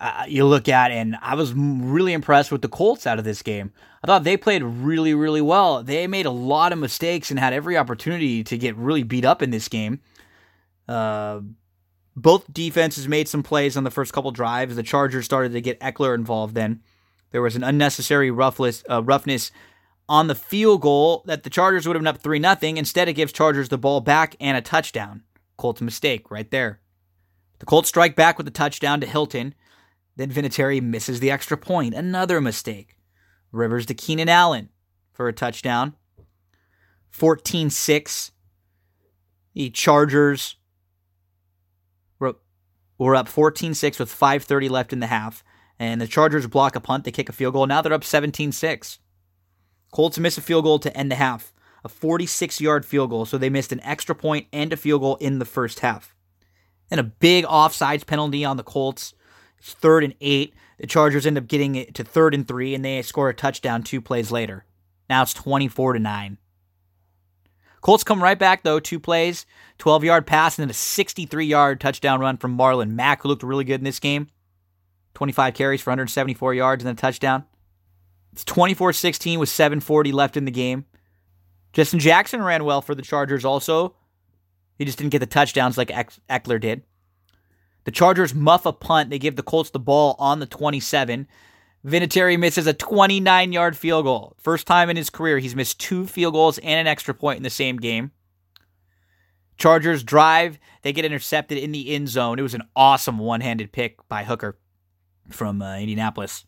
uh, you look at, and I was really impressed with the Colts out of this game. I thought they played really, really well. They made a lot of mistakes and had every opportunity to get really beat up in this game. Uh, both defenses made some plays on the first couple drives. The Chargers started to get Ekeler involved then. There was an unnecessary roughness, uh, roughness on the field goal that the Chargers would have been up 3 0. Instead, it gives Chargers the ball back and a touchdown. Colts mistake right there. The Colts strike back with a touchdown to Hilton. Then Vinatieri misses the extra point. Another mistake. Rivers to Keenan Allen for a touchdown. 14 6. The Chargers were, up 14 6 with 5.30 left in the half. And the Chargers block a punt. They kick a field goal. Now they're up 17 6. Colts miss a field goal to end the half, a 46 yard field goal, so they missed an extra point and a field goal in the first half. And a big offsides penalty on the Colts. Third and eight. The Chargers end up getting it to third and three, and they score a touchdown two plays later. Now it's 24 to 9. Colts come right back, though, two plays, 12 yard pass, and then a 63 yard touchdown run from Marlon Mack, who looked really good in this game. 25 carries for 174 yards and a touchdown. It's 24 16 with 740 left in the game. Justin Jackson ran well for the Chargers also. He just didn't get the touchdowns like Ekeler did. The Chargers muff a punt. They give the Colts the ball on the 27. Vinatieri misses a 29 yard field goal. First time in his career, he's missed two field goals and an extra point in the same game. Chargers drive, they get intercepted in the end zone. It was an awesome one handed pick by Hooker from uh, Indianapolis.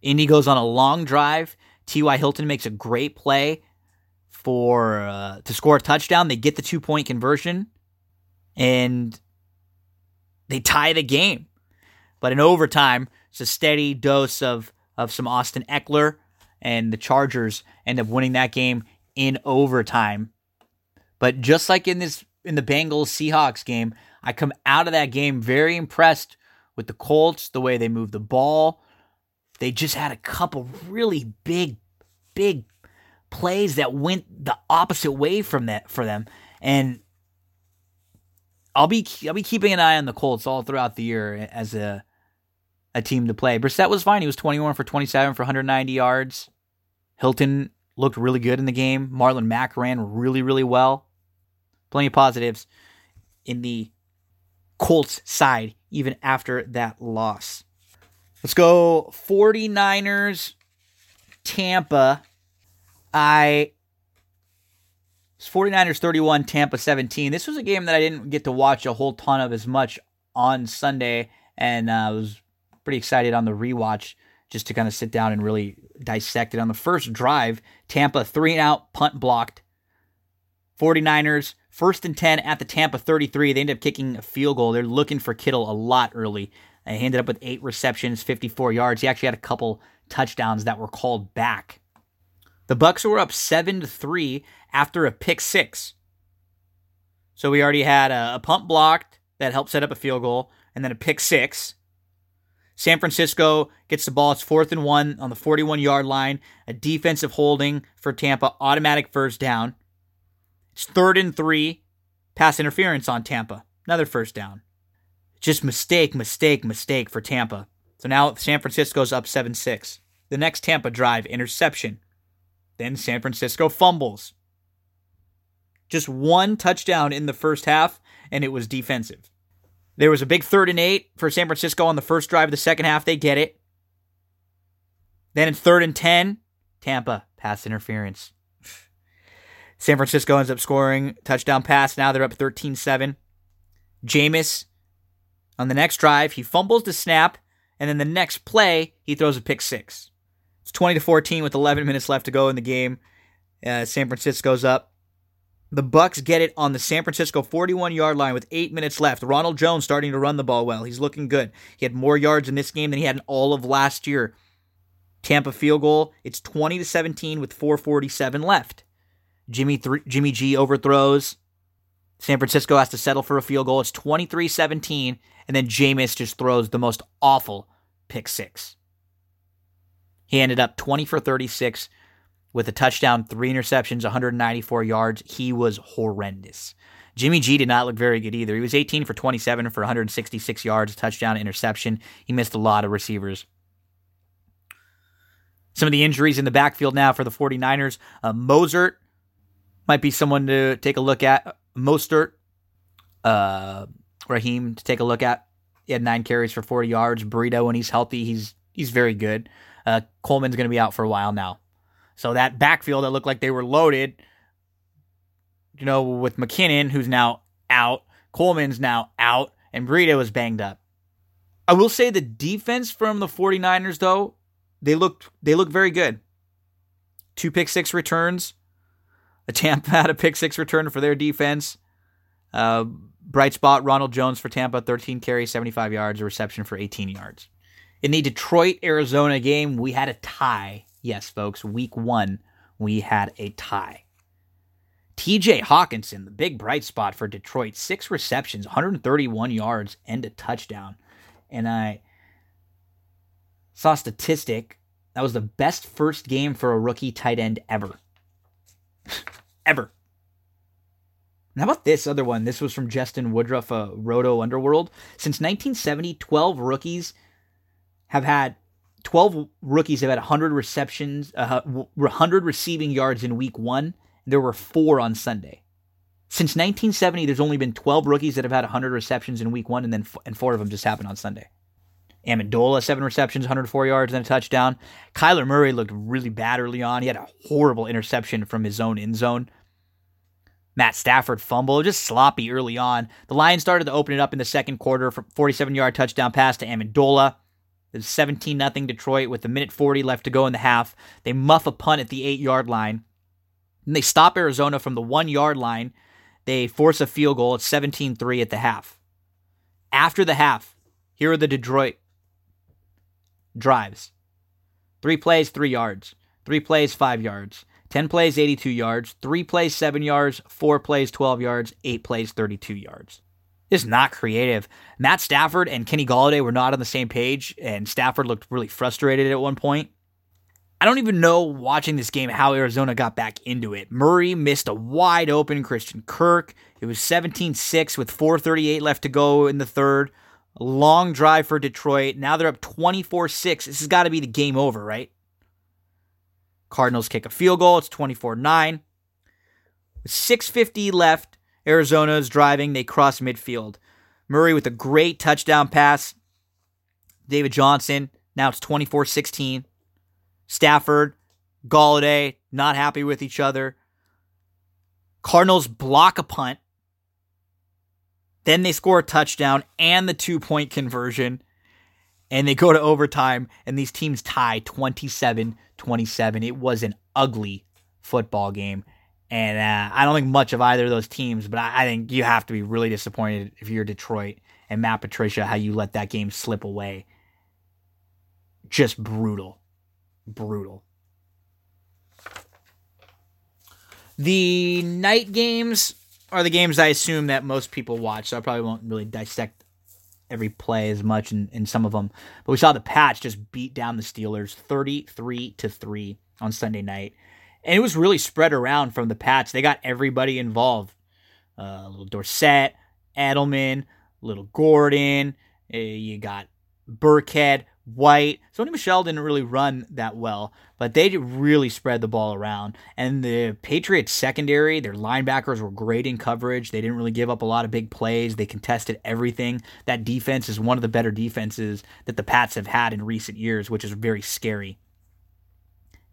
Indy goes on a long drive. T.Y. Hilton makes a great play for uh, to score a touchdown. They get the two point conversion and they tie the game. But in overtime, it's a steady dose of of some Austin Ekeler, and the Chargers end up winning that game in overtime. But just like in this in the Bengals Seahawks game, I come out of that game very impressed with the Colts, the way they moved the ball. They just had a couple really big, big plays that went the opposite way from that for them. And I'll be I'll be keeping an eye on the Colts all throughout the year as a a team to play. Brissett was fine. He was 21 for 27 for 190 yards. Hilton looked really good in the game. Marlon Mack ran really, really well. Plenty of positives in the Colts side, even after that loss. Let's go 49ers, Tampa. I. It's 49ers 31, Tampa 17. This was a game that I didn't get to watch a whole ton of as much on Sunday, and I uh, was pretty excited on the rewatch just to kind of sit down and really dissect it. On the first drive, Tampa three and out, punt blocked. 49ers, first and 10 at the Tampa 33. They end up kicking a field goal. They're looking for Kittle a lot early. He ended up with eight receptions, 54 yards. He actually had a couple touchdowns that were called back. The Bucks were up 7 to 3 after a pick six. So we already had a, a blocked that helped set up a field goal, and then a pick six. San Francisco gets the ball. It's fourth and one on the 41 yard line. A defensive holding for Tampa, automatic first down. It's third and three, pass interference on Tampa. Another first down. Just mistake, mistake, mistake for Tampa. So now San Francisco's up 7 6. The next Tampa drive, interception. Then San Francisco fumbles. Just one touchdown in the first half, and it was defensive. There was a big third and eight for San Francisco on the first drive of the second half. They get it. Then in third and 10, Tampa, pass interference. San Francisco ends up scoring touchdown pass. Now they're up 13 7. Jameis, on the next drive, he fumbles the snap, and then the next play, he throws a pick six. It's 20 to 14 with 11 minutes left to go in the game. Uh, San Francisco's up. The Bucks get it on the San Francisco 41 yard line with eight minutes left. Ronald Jones starting to run the ball well. He's looking good. He had more yards in this game than he had in all of last year. Tampa field goal. It's 20 to 17 with 4:47 left. Jimmy th- Jimmy G overthrows. San Francisco has to settle for a field goal. It's 23-17 and then Jameis just throws the most awful pick six. He ended up 20 for 36 with a touchdown, three interceptions, 194 yards. He was horrendous. Jimmy G did not look very good either. He was 18 for 27 for 166 yards, touchdown, interception. He missed a lot of receivers. Some of the injuries in the backfield now for the 49ers. Uh, Mostert might be someone to take a look at. Mostert, uh, Raheem to take a look at. He had nine carries for 40 yards. Breida, when he's healthy, he's he's very good. Uh, Coleman's going to be out for a while now. So that backfield that looked like they were loaded, you know, with McKinnon, who's now out, Coleman's now out, and Breida is banged up. I will say the defense from the 49ers, though, they looked they look very good. Two pick six returns. A Tampa had a pick six return for their defense. Uh, bright spot, Ronald Jones for Tampa, 13 carries, 75 yards, a reception for 18 yards. In the Detroit Arizona game, we had a tie Yes, folks, week one, we had a tie. TJ Hockenson, the big bright spot for Detroit, six receptions, 131 yards, and a touchdown. And I saw a statistic that was the best first game for a rookie tight end ever. ever. And how about this other one? This was from Justin Woodruff, uh, Roto Underworld. Since 1970, 12 rookies have had 12 rookies have had 100 receptions, uh, 100 receiving yards in week one. There were four on Sunday. Since 1970, there's only been 12 rookies that have had 100 receptions in week one, and then f- and four of them just happened on Sunday. Amendola, seven receptions, 104 yards, and a touchdown. Kyler Murray looked really bad early on. He had a horrible interception from his own end zone. Matt Stafford fumble, just sloppy early on. The Lions started to open it up in the second quarter from 47 yard touchdown pass to Amendola. It was 17 0 Detroit with a minute 40 left to go in the half. They muff a punt at the eight yard line. And they stop Arizona from the one yard line. They force a field goal at 17 3 at the half. After the half, here are the Detroit drives three plays, three yards, three plays, five yards, 10 plays, 82 yards, three plays, seven yards, four plays, 12 yards, eight plays, 32 yards. It's not creative. Matt Stafford and Kenny Golladay were not on the same page, and Stafford looked really frustrated at one point. I don't even know watching this game how Arizona got back into it. Murray missed a wide open Christian Kirk. It was 17 6 with 4.38 left to go in the third. A long drive for Detroit. Now they're up 24 6. This has got to be the game over, right? Cardinals kick a field goal. It's 24 9. With 6.50 left, Arizona is driving. They cross midfield. Murray with a great touchdown pass. David Johnson. Now it's 24 16. Stafford, Golladay, not happy with each other. Cardinals block a punt. Then they score a touchdown and the two point conversion. And they go to overtime, and these teams tie 27 27. It was an ugly football game. And uh, I don't think much of either of those teams, but I, I think you have to be really disappointed if you're Detroit and Matt Patricia, how you let that game slip away. Just brutal. Brutal. The night games are the games I assume that most people watch, so I probably won't really dissect every play as much in, in some of them. But we saw the Pats just beat down the Steelers 33 to 3 on Sunday night. And it was really spread around from the Pats. They got everybody involved. Uh, little Dorsett, Edelman, little Gordon. Uh, you got Burkhead, White. Sony Michel didn't really run that well, but they really spread the ball around. And the Patriots secondary, their linebackers were great in coverage. They didn't really give up a lot of big plays. They contested everything. That defense is one of the better defenses that the Pats have had in recent years, which is very scary.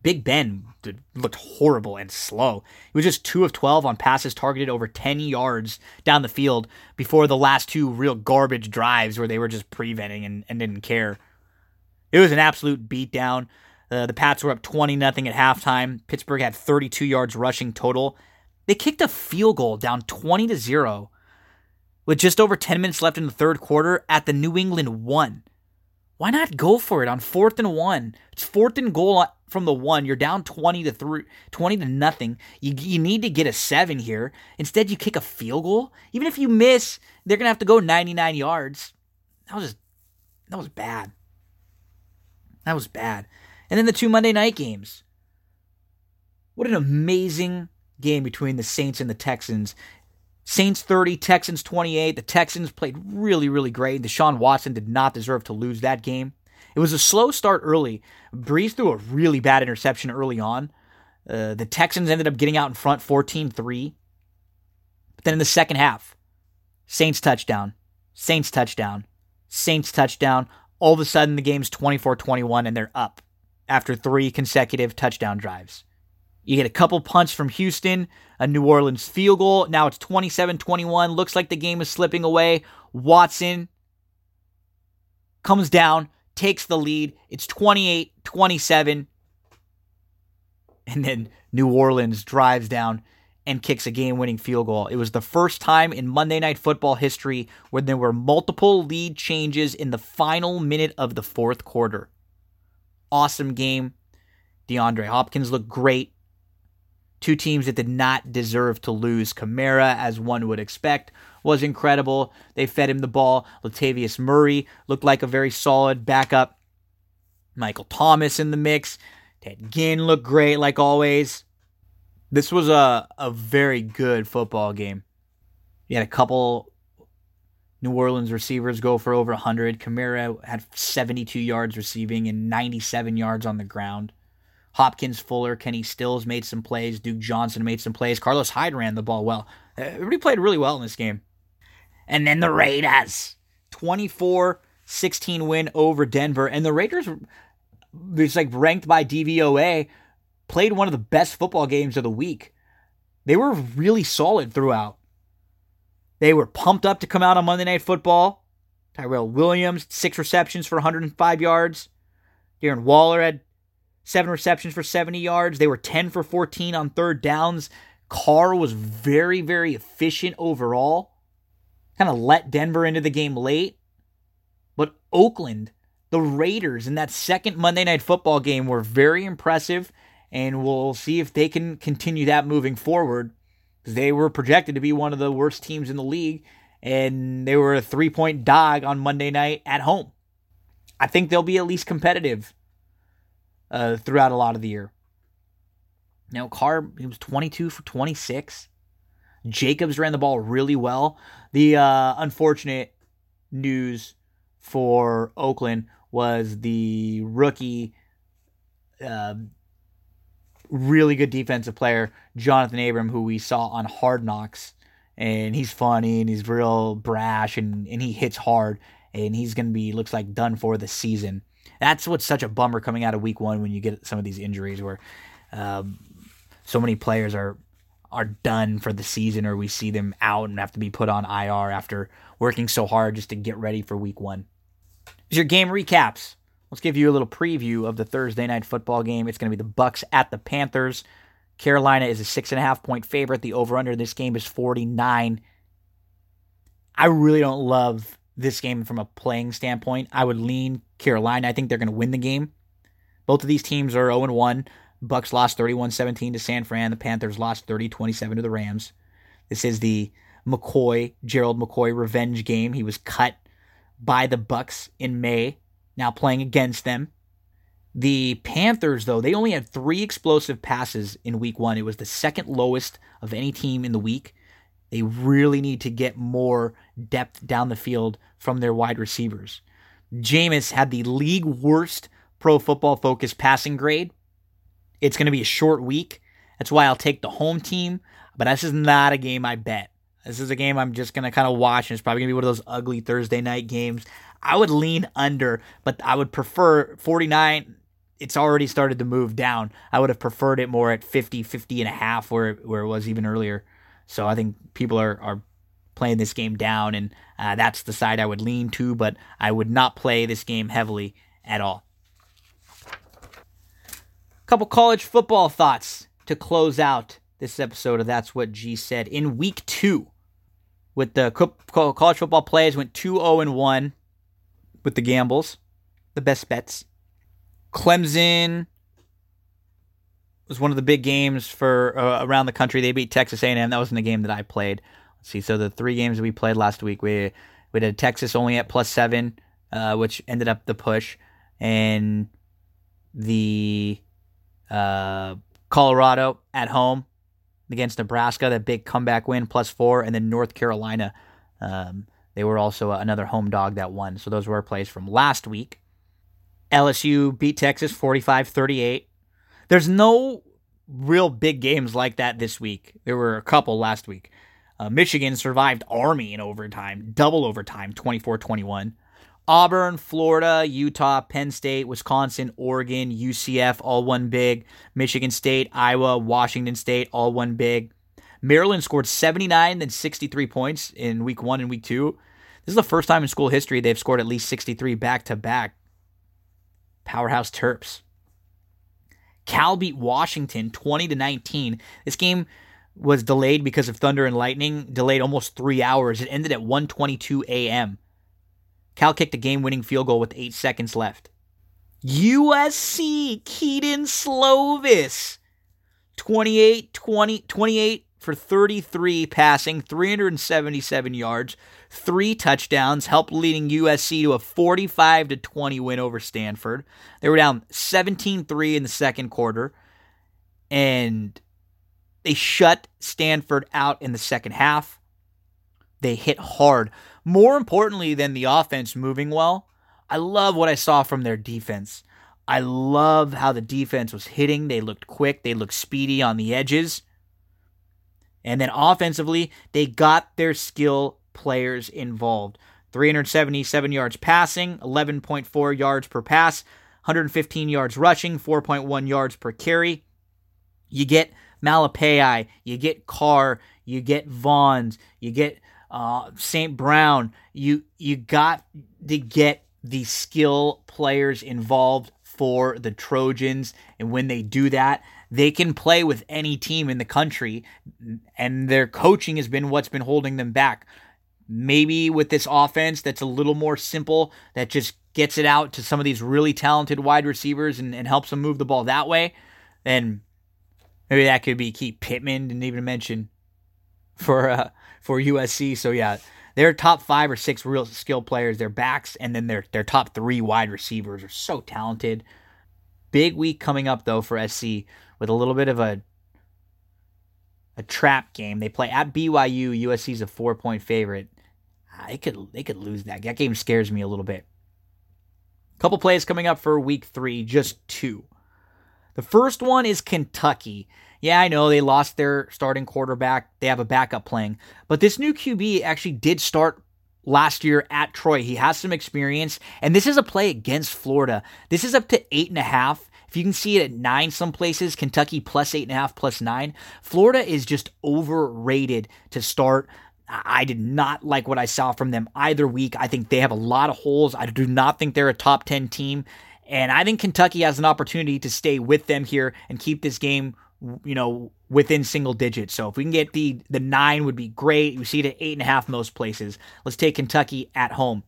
Big Ben looked horrible and slow. He was just 2 of 12 on passes targeted over 10 yards down the field before the last two real garbage drives where they were just preventing and, and didn't care. It was an absolute beatdown. Uh, the Pats were up 20 nothing at halftime. Pittsburgh had 32 yards rushing total. They kicked a field goal down 20 to 0 with just over 10 minutes left in the third quarter at the New England 1. Why not go for it on fourth and 1? It's fourth and goal from the 1. You're down 20 to 3 20 to nothing. You you need to get a 7 here. Instead you kick a field goal. Even if you miss, they're going to have to go 99 yards. That was just, that was bad. That was bad. And then the two Monday night games. What an amazing game between the Saints and the Texans. Saints 30, Texans 28. The Texans played really, really great. Deshaun Watson did not deserve to lose that game. It was a slow start early. Brees threw a really bad interception early on. Uh, the Texans ended up getting out in front 14 3. But then in the second half, Saints touchdown, Saints touchdown, Saints touchdown all of a sudden the game's 24 21 and they're up after three consecutive touchdown drives. You get a couple punts from Houston, a New Orleans field goal. Now it's 27 21. Looks like the game is slipping away. Watson comes down, takes the lead. It's 28 27. And then New Orleans drives down and kicks a game winning field goal. It was the first time in Monday Night Football history where there were multiple lead changes in the final minute of the fourth quarter. Awesome game. DeAndre Hopkins looked great. Two teams that did not deserve to lose. Kamara, as one would expect, was incredible. They fed him the ball. Latavius Murray looked like a very solid backup. Michael Thomas in the mix. Ted Ginn looked great, like always. This was a, a very good football game. You had a couple New Orleans receivers go for over 100. Kamara had 72 yards receiving and 97 yards on the ground. Hopkins, Fuller, Kenny Stills made some plays. Duke Johnson made some plays. Carlos Hyde ran the ball well. Uh, everybody played really well in this game. And then the Raiders. 24 16 win over Denver. And the Raiders, it's like ranked by DVOA played one of the best football games of the week. they were really solid throughout. They were pumped up to come out on Monday Night Football. Tyrell Williams, six receptions for 105 yards. Darren Waller had seven receptions for 70 yards. They were 10 for 14 on third downs. Carr was very, very efficient overall. Kind of let Denver into the game late. But Oakland, the Raiders in that second Monday night football game were very impressive. And we'll see if they can continue that moving forward. They were projected to be one of the worst teams in the league. And they were a three point dog on Monday night at home. I think they'll be at least competitive uh, throughout a lot of the year. Now, Carr, he was 22 for 26. Jacobs ran the ball really well. The uh, unfortunate news for Oakland was the rookie, uh, really good defensive player, Johnathan Abram, who we saw on Hard Knocks. And he's funny and he's real brash and, and he hits hard. And he's going to be, looks like, done for the season. That's what's such a bummer coming out of week one when you get some of these injuries where um, so many players are are done for the season or we see them out and have to be put on IR after working so hard just to get ready for week one. Here's your game recaps. Let's give you a little preview of the Thursday night football game. It's going to be the Bucks at the Panthers. Carolina is a six and a half point favorite. The over under this game is 49. I really don't love this game from a playing standpoint. I would lean Carolina. I think they're going to win the game. Both of these teams are 0 1. Bucks lost 31-17 to San Fran. The Panthers lost 30-27 to the Rams. This is the McCoy, Gerald McCoy revenge game. He was cut by the Bucks in May, now playing against them. The Panthers, though, they only had three explosive passes in week one. It was the second lowest of any team in the week. They really need to get more depth down the field from their wide receivers. Jameis had the league worst pro football focus passing grade. It's going to be a short week. That's why I'll take the home team, but this is not a game I bet. This is a game I'm just going to kind of watch, and it's probably going to be one of those ugly Thursday night games. I would lean under, but I would prefer 49. It's already started to move down. I would have preferred it more at 50, 50 and a half, where, where it was even earlier. So I think people are, are playing this game down, and uh, that's the side I would lean to, but I would not play this game heavily at all. Couple college football thoughts to close out this episode of That's What G Said. In week two, with the college football plays, went 2 0 and 1 with the gambles, the best bets. Clemson was one of the big games for uh, around the country. They beat Texas A&M. That wasn't the game that I played. Let's see. So the three games we played last week, we we did Texas only at plus seven, uh, which ended up the push, and the uh, Colorado at home against Nebraska, that big comeback win, plus four, and then North Carolina. Um, they were also another home dog that won. So those were plays from last week. LSU beat Texas 45 38. There's no real big games like that this week. There were a couple last week. Uh, Michigan survived Army in overtime, double overtime, 24 21. Auburn, Florida, Utah, Penn State, Wisconsin, Oregon, UCF, all won big. Michigan State, Iowa, Washington State, all won big. Maryland scored 79 then 63 points in week one and week two. This is the first time in school history they've scored at least 63 back to back. Powerhouse Terps. Cal beat Washington 20 to 19. This game was delayed because of thunder and lightning, delayed almost three hours. It ended at 1:22 a.m. Cal kicked a game winning field goal with eight seconds left. USC, Kedon Slovis, 28, 20, 28 for 33 passing, 377 yards, three touchdowns, helped leading USC to a 45 to 20 win over Stanford. They were down 17-3 in the second quarter and they shut Stanford out in the second half. They hit hard. More importantly than the offense moving well, I love what I saw from their defense. I love how the defense was hitting. They looked quick, they looked speedy on the edges. And then offensively, they got their skill players involved. 377 yards passing, 11.4 yards per pass, 115 yards rushing, 4.1 yards per carry. You get Malepeai, you get Carr, you get Vaughns, you get uh, St. Brown. You you got to get the skill players involved for the Trojans, and when they do that, they can play with any team in the country, and their coaching has been what's been holding them back. Maybe with this offense that's a little more simple, that just gets it out to some of these really talented wide receivers and, and helps them move the ball that way, then maybe that could be Keith Pittman, didn't even mention for uh, for USC. So yeah, their top five or six real skill players, their backs, and then their their top three wide receivers are so talented. Big week coming up though for SC with a little bit of a a trap game. They play at BYU. USC's a four point favorite. Ah, they could they could lose that. That game scares me a little bit. Couple plays coming up for week three, just two. The first one is Kentucky. Yeah, I know they lost their starting quarterback. They have a backup playing. But this new QB actually did start last year at Troy. He has some experience. And this is a play against Florida. This is up to eight and a half. If you can see it at nine some places, Kentucky plus eight and a half, plus nine. Florida is just overrated to start. I did not like what I saw from them either week. I think they have a lot of holes. I do not think they're a top 10 team. And I think Kentucky has an opportunity to stay with them here and keep this game you know, within single digits. So if we can get the the nine would be great. We see it at eight and a half most places. Let's take Kentucky at home.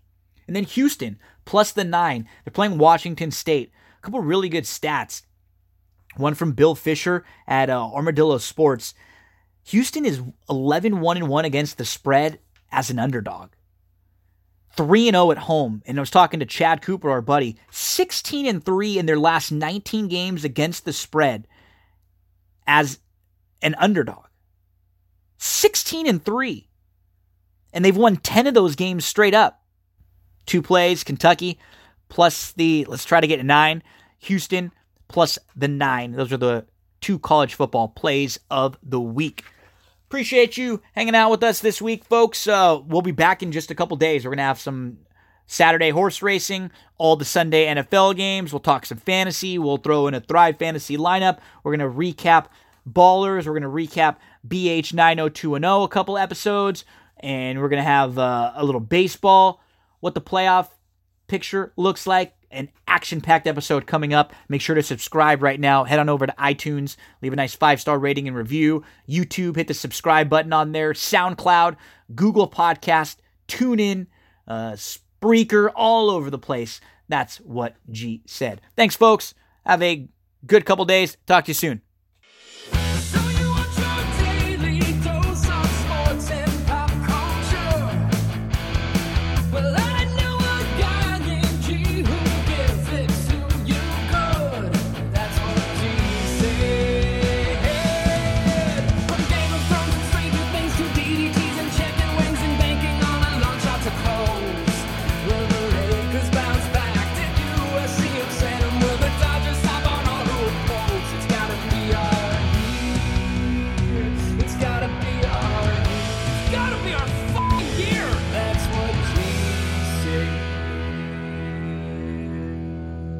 And then Houston plus the nine. They're playing Washington State. A couple really good stats. One from Bill Fisher at uh, Armadillo Sports. Houston is 11 1 1 against the spread as an underdog. 3 0 at home. And I was talking to Chad Cooper, our buddy, 16 and 3 in their last 19 games against the spread as an underdog. 16 and 3. And they've won 10 of those games straight up. Two plays, Kentucky plus the, let's try to get a nine, Houston plus the nine. Those are the two college football plays of the week. Appreciate you hanging out with us this week, folks. Uh, we'll be back in just a couple days. We're going to have some Saturday horse racing, all the Sunday NFL games. We'll talk some fantasy. We'll throw in a Thrive Fantasy lineup. We're going to recap Ballers. We're going to recap BH 90210 a couple episodes. And we're going to have uh, a little baseball, what the playoff picture looks like, an action packed episode coming up. Make sure to subscribe right now. Head on over to iTunes, leave a nice five star rating and review. YouTube, hit the subscribe button on there. SoundCloud, Google Podcast, TuneIn, uh, Spreaker, all over the place. That's what G said. Thanks, folks. Have a good couple days. Talk to you soon.